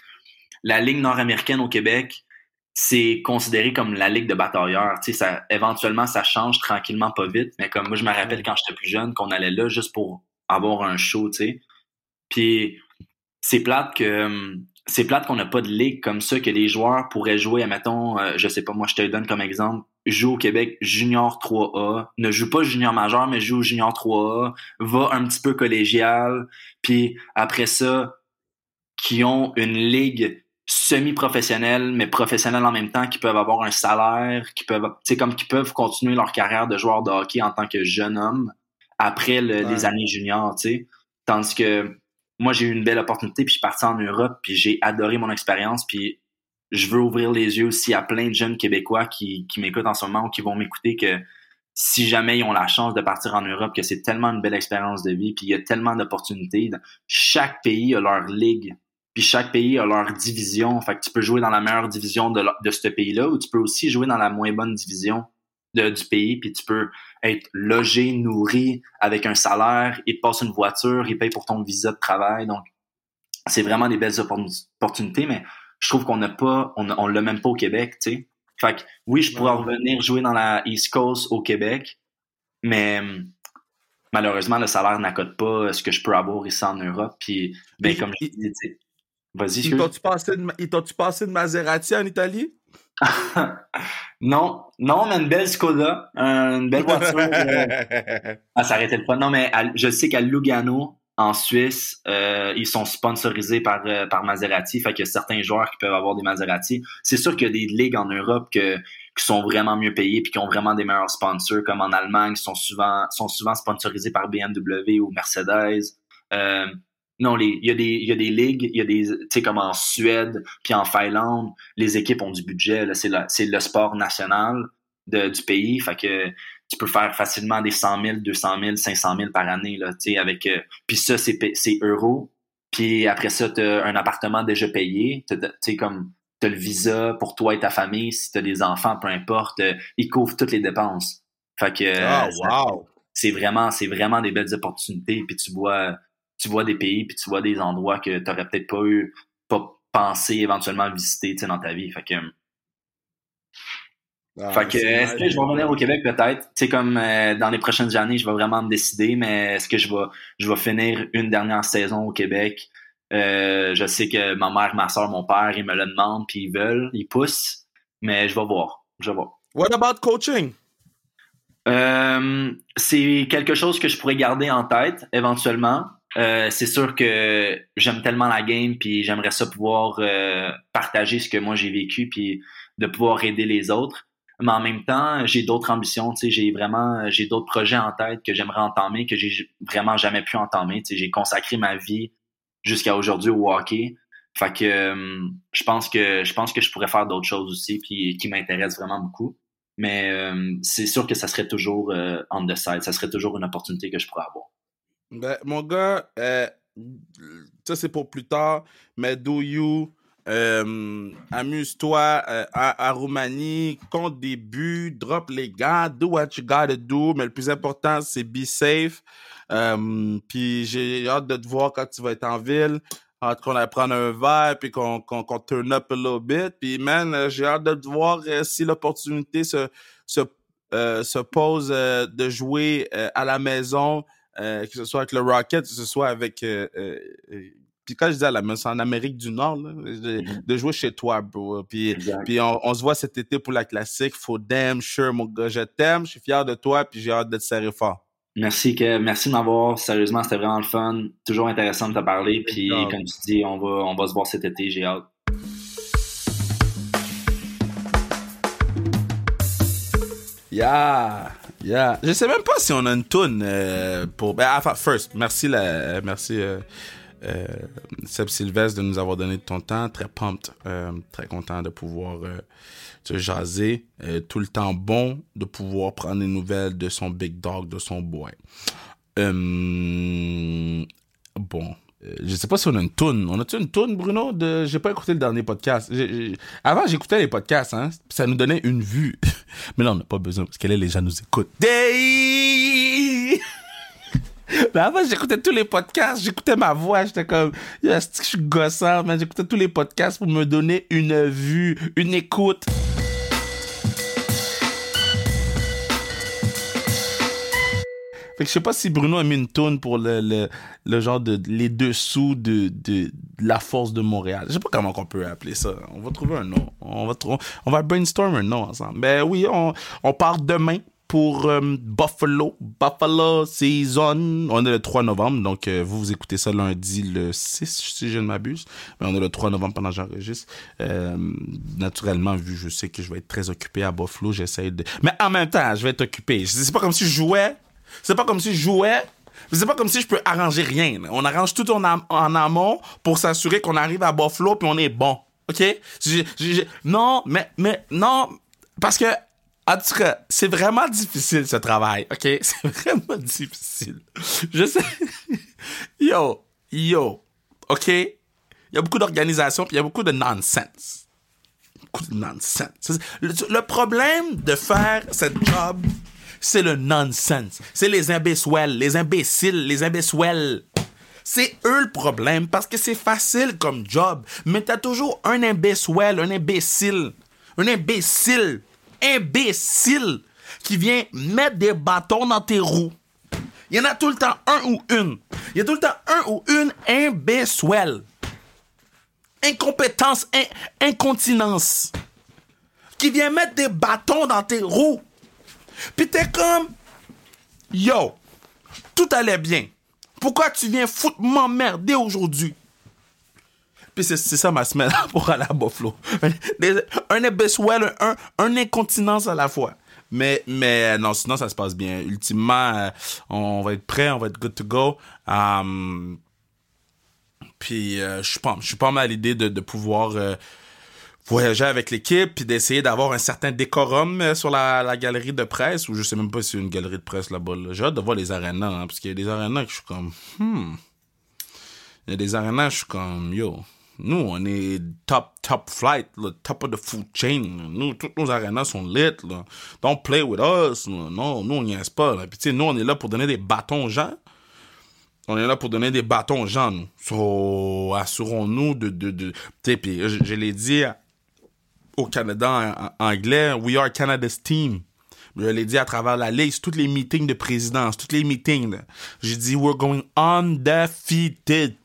La Ligue nord-américaine au Québec, c'est considéré comme la ligue de batailleurs. Tu sais, ça, éventuellement, ça change tranquillement, pas vite. Mais comme moi, je me rappelle quand j'étais plus jeune qu'on allait là juste pour avoir un show, tu sais. Puis c'est plate que c'est plate qu'on n'a pas de ligue comme ça que les joueurs pourraient jouer. Admettons, euh, je sais pas, moi je te le donne comme exemple. Joue au Québec junior 3A, ne joue pas junior majeur, mais joue au junior 3A, va un petit peu collégial, puis après ça, qui ont une ligue semi-professionnelle, mais professionnelle en même temps, qui peuvent avoir un salaire, qui peuvent, tu sais, comme qui peuvent continuer leur carrière de joueur de hockey en tant que jeune homme après le- Ouais. les années juniors, tu sais. Tandis que moi, j'ai eu une belle opportunité, puis je suis parti en Europe, puis j'ai adoré mon expérience, puis je veux ouvrir les yeux aussi à plein de jeunes Québécois qui, qui m'écoutent en ce moment ou qui vont m'écouter que si jamais ils ont la chance de partir en Europe, que c'est tellement une belle expérience de vie, puis il y a tellement d'opportunités. Chaque pays a leur ligue, puis chaque pays a leur division. Fait que tu peux jouer dans la meilleure division de, la- de ce pays-là, ou tu peux aussi jouer dans la moins bonne division de- du pays, puis tu peux être logé, nourri, avec un salaire, ils te passent une voiture, ils payent pour ton visa de travail. Donc, c'est vraiment des belles opportun- opportunités, mais je trouve qu'on n'a pas, on, on l'a même pas au Québec, tu sais. Fait que oui, je pourrais revenir jouer dans la East Coast au Québec, mais malheureusement, le salaire n'accote pas ce que je peux avoir ici en Europe. Puis, ben, comme je dis, vas-y, Ils t'ont-tu passé, de- passé Maserati en Italie? non, non, mais une belle Skoda, euh, une belle voiture. euh, Ah, ça arrêtait le fun. Non, mais à- je sais qu'à Lugano, en Suisse, euh, ils sont sponsorisés par, euh, par Maserati. Fait qu'il y a certains joueurs qui peuvent avoir des Maserati. C'est sûr qu'il y a des ligues en Europe que, qui sont vraiment mieux payées puis qui ont vraiment des meilleurs sponsors, comme en Allemagne, qui sont souvent, sont souvent sponsorisés par BMW ou Mercedes. Euh, non, les, il y a des, il y a des ligues, il y a des, tu sais, comme en Suède puis en Finlande, les équipes ont du budget. là. C'est, le sport national de, du pays. Fait que tu peux faire facilement des 100 000, 200 000, 500 000 par année, là, tu sais, avec, euh, puis ça, c'est, c'est euros. Puis après ça, t'as un appartement déjà payé. T'as- Tu sais, comme, t'as le visa pour toi et ta famille. Si t'as des enfants, peu importe, euh, ils couvrent toutes les dépenses. Fait que, ça- wow! c'est vraiment, c'est vraiment des belles opportunités. Puis tu vois, tu vois des pays, puis tu vois des endroits que t'aurais peut-être pas eu, pas pensé éventuellement visiter, tu sais, dans ta vie. Fait que, Ah, fait que, est-ce que je vais revenir au Québec peut-être? Tu sais, comme euh, dans les prochaines années, je vais vraiment me décider, mais est-ce que je vais, je vais finir une dernière saison au Québec? Euh, je sais que ma mère, ma soeur, mon père, ils me le demandent, puis ils veulent, ils poussent, mais je vais voir. Je vais voir. What about coaching? Euh, c'est quelque chose que je pourrais garder en tête éventuellement. Euh, c'est sûr que j'aime tellement la game, puis j'aimerais ça pouvoir euh, partager ce que moi j'ai vécu, puis de pouvoir aider les autres. Mais en même temps, j'ai d'autres ambitions. Tu sais, j'ai vraiment, j'ai d'autres projets en tête que j'aimerais entamer, que j'ai vraiment jamais pu entamer. Tu sais, j'ai consacré ma vie jusqu'à aujourd'hui au hockey. Fait que euh, je pense que je pense que je pourrais faire d'autres choses aussi, puis qui m'intéressent vraiment beaucoup. Mais c'est sûr que ça serait toujours on the side. Ça serait toujours une opportunité que je pourrais avoir. Ben, mon gars, euh, ça c'est pour plus tard, mais Do You, euh, amuse-toi euh, à, Roumanie, compte des buts, drop les gars, do what you gotta do, mais le plus important c'est be safe. Euh, puis j'ai hâte de te voir quand tu vas être en ville, hâte qu'on aille prendre un verre puis qu'on qu'on turn up a little bit. Puis man, j'ai hâte de te voir si l'opportunité se se se pose de jouer à la maison, que ce soit avec le Rocket, que ce soit avec puis quand je dis à la maison, c'est en Amérique du Nord, là, de, Mhm. de jouer chez toi, bro. Puis, puis on, on se voit cet été pour la classique. Faut damn sure, mon gars. Je t'aime, je suis fier de toi, puis j'ai hâte de te serrer fort. Merci, Kev. Merci de m'avoir. Sérieusement, c'était vraiment le fun. Toujours intéressant de te parler. Puis, comme tu dis, on va, on va se voir cet été. J'ai hâte. Yeah, yeah. Je sais même pas si on a une toune euh, pour. Ben, enfin, first, merci la, merci euh, euh, Seb Sylvestre de nous avoir donné ton temps. Très pumped, très content de pouvoir te jaser. Tout le temps bon de pouvoir prendre des nouvelles de son big dog, de son boy. Bon. Je sais pas si on a une toune. On a-tu une toune, Bruno? De... J'ai pas écouté le dernier podcast. Avant, j'écoutais les podcasts, hein. Ça nous donnait une vue. Mais là, on n'a pas besoin, parce que là, les gens nous écoutent. Mais avant, j'écoutais tous les podcasts, j'écoutais ma voix, j'étais comme, je suis gossant, mais j'écoutais tous les podcasts pour me donner une vue, une écoute. Fait que je sais pas si Bruno a mis une tourne pour le, le, le genre de les dessous de, de, de la force de Montréal. Je sais pas comment on peut appeler ça. On va trouver un nom. On va on va brainstorm un nom ensemble. Ben oui, on, on part demain pour euh, Buffalo. Buffalo Season. On est le 3 novembre, donc euh, vous, vous écoutez ça lundi le 6, si je ne m'abuse. Mais on est le 3 novembre pendant que j'enregistre. Euh, naturellement, vu je sais que je vais être très occupé à Buffalo, j'essaie de... Mais en même temps, je vais être occupé. C'est pas comme si je jouais. C'est pas comme si je jouais. C'est pas comme si je peux arranger rien. On arrange tout en, en amont pour s'assurer qu'on arrive à Buffalo puis on est bon. OK? Non, mais, mais, non, parce que, en tout cas, c'est vraiment difficile ce travail. OK? C'est vraiment difficile. Je sais. Yo, yo. OK? Il y a beaucoup d'organisation puis il y a beaucoup de nonsense. Beaucoup de nonsense. Le, le problème de faire cette job, c'est le nonsense. C'est les imbéciles, les imbéciles, les imbéciles. C'est eux le problème parce que c'est facile comme job. Mais t'as toujours un imbécile, un imbécile, un imbécile, imbécile qui vient mettre des bâtons dans tes roues. Il y en a tout le temps un ou une. Il y a tout le temps un ou une imbécile. Incompétence, in- incontinence. Qui vient mettre des bâtons dans tes roues. Puis t'es comme, yo, tout allait bien. Pourquoi tu viens foutre m'emmerder aujourd'hui? Puis c'est ça ma semaine pour aller à Buffalo. Un imbécile, un, un incontinence à la fois. Mais, mais non, sinon ça se passe bien. Ultimement, euh, on va être prêt, on va être good to go. Um, puis euh, je suis pas, suis pas mal à l'idée de, de pouvoir euh, voyager avec l'équipe puis d'essayer d'avoir un certain décorum euh, sur la, la galerie de presse ou je sais même pas si c'est une galerie de presse là-bas. Là. J'ai hâte de voir les arénas hein, parce qu'il y a des arénas que je suis comme hmm. Il y a des arénas je suis comme yo. Nous, on est top, top flight, le top of the food chain. Nous, toutes nos arénas sont lit, là. Don't play with us. là. Non, nous, on n'y est pas, là. Puis, tu sais, nous, on est là pour donner des bâtons aux gens. On est là pour donner des bâtons aux gens, nous. So, assurons-nous de, de, de, tu sais, puis je, je l'ai dit au Canada en, anglais, we are Canada's team. Je l'ai dit à travers la c'est tous les meetings de présidence, tous les meetings. J'ai dit, we're going undefeated.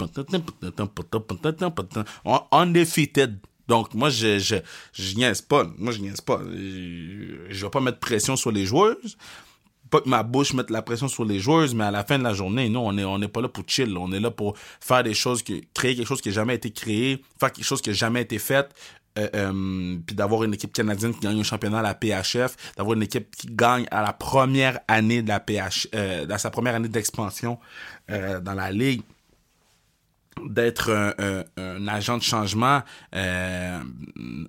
Undefeated. Donc, moi, je, je, je niaise pas. Moi, je niaise pas. Je, je vais pas mettre pression sur les joueuses. Pas que ma bouche mette la pression sur les joueuses, mais à la fin de la journée, non, on est, on n'est pas là pour chill. On est là pour faire des choses, que, créer quelque chose qui n'a jamais été créé, faire quelque chose qui n'a jamais été fait, euh, euh, puis d'avoir une équipe canadienne qui gagne un championnat à la PHF, d'avoir une équipe qui gagne à la première année de la PH, euh, dans sa première année d'expansion euh, dans la ligue d'être un, agent de changement en,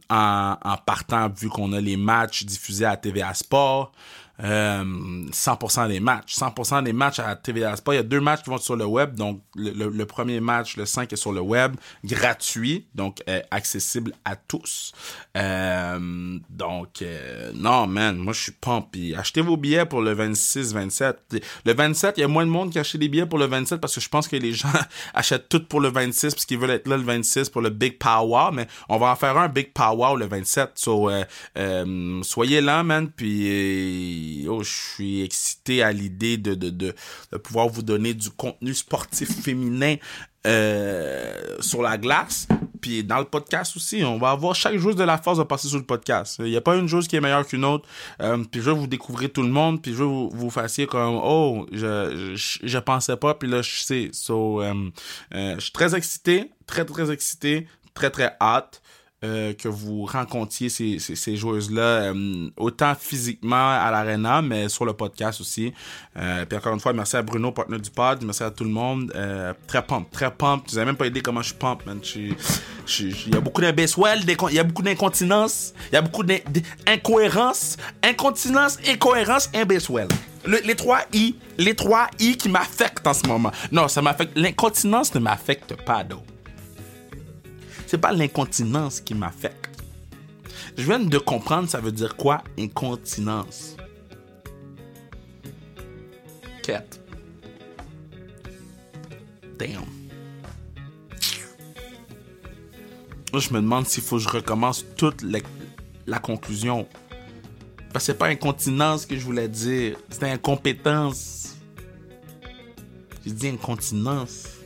en partant vu qu'on a les matchs diffusés à TVA Sport euh, 100% des matchs. 100% des matchs à TVA Sport. Il y a deux matchs qui vont sur le web. Donc, le, premier match, le 5, est sur le web, gratuit, donc euh, accessible à tous. Euh, donc, euh, non, man, moi, je suis pumpy. Achetez vos billets pour le 26, 27. Le 27, il y a moins de monde qui achète des billets pour le 27 parce que je pense que les gens achètent tout pour le 26 parce qu'ils veulent être là le 26 pour le Big Power. Mais on va en faire un Big Power le 27. So, soyez là, man, puis oh, je suis excité à l'idée de, de, de, pouvoir vous donner du contenu sportif féminin euh, sur la glace. Puis dans le podcast aussi, on va avoir chaque chose de la force de passer sur le podcast. Il n'y a pas une chose qui est meilleure qu'une autre. Euh, puis je vais vous découvrir tout le monde. Puis je vais vous, vous fassiez comme oh, je, je, je, pensais pas. Puis là, je sais. So, euh, je suis très excité, très très excité, très très hâte. Euh, que vous rencontriez ces, ces, joueuses-là, euh, autant physiquement à l'arena, mais sur le podcast aussi. Euh, puis encore une fois, merci à Bruno, partenaire du pod, merci à tout le monde. Très pump, très pump. Tu n'avez même pas idée comment je suis pump, man. Il y a beaucoup d'imbéciles, il y a beaucoup d'incontinence, il y a beaucoup d'incohérence, incontinence, incohérence, imbécile. les trois I, les trois I qui m'affectent en ce moment. Non, ça m'affecte. L'incontinence ne m'affecte pas, d'eau c'est pas l'incontinence qui m'affecte. Je viens de comprendre ça veut dire quoi incontinence? Quête. Damn. je me demande s'il faut que je recommence toute la, conclusion. Parce que c'est pas incontinence que je voulais dire, c'est incompétence. J'ai dit incontinence.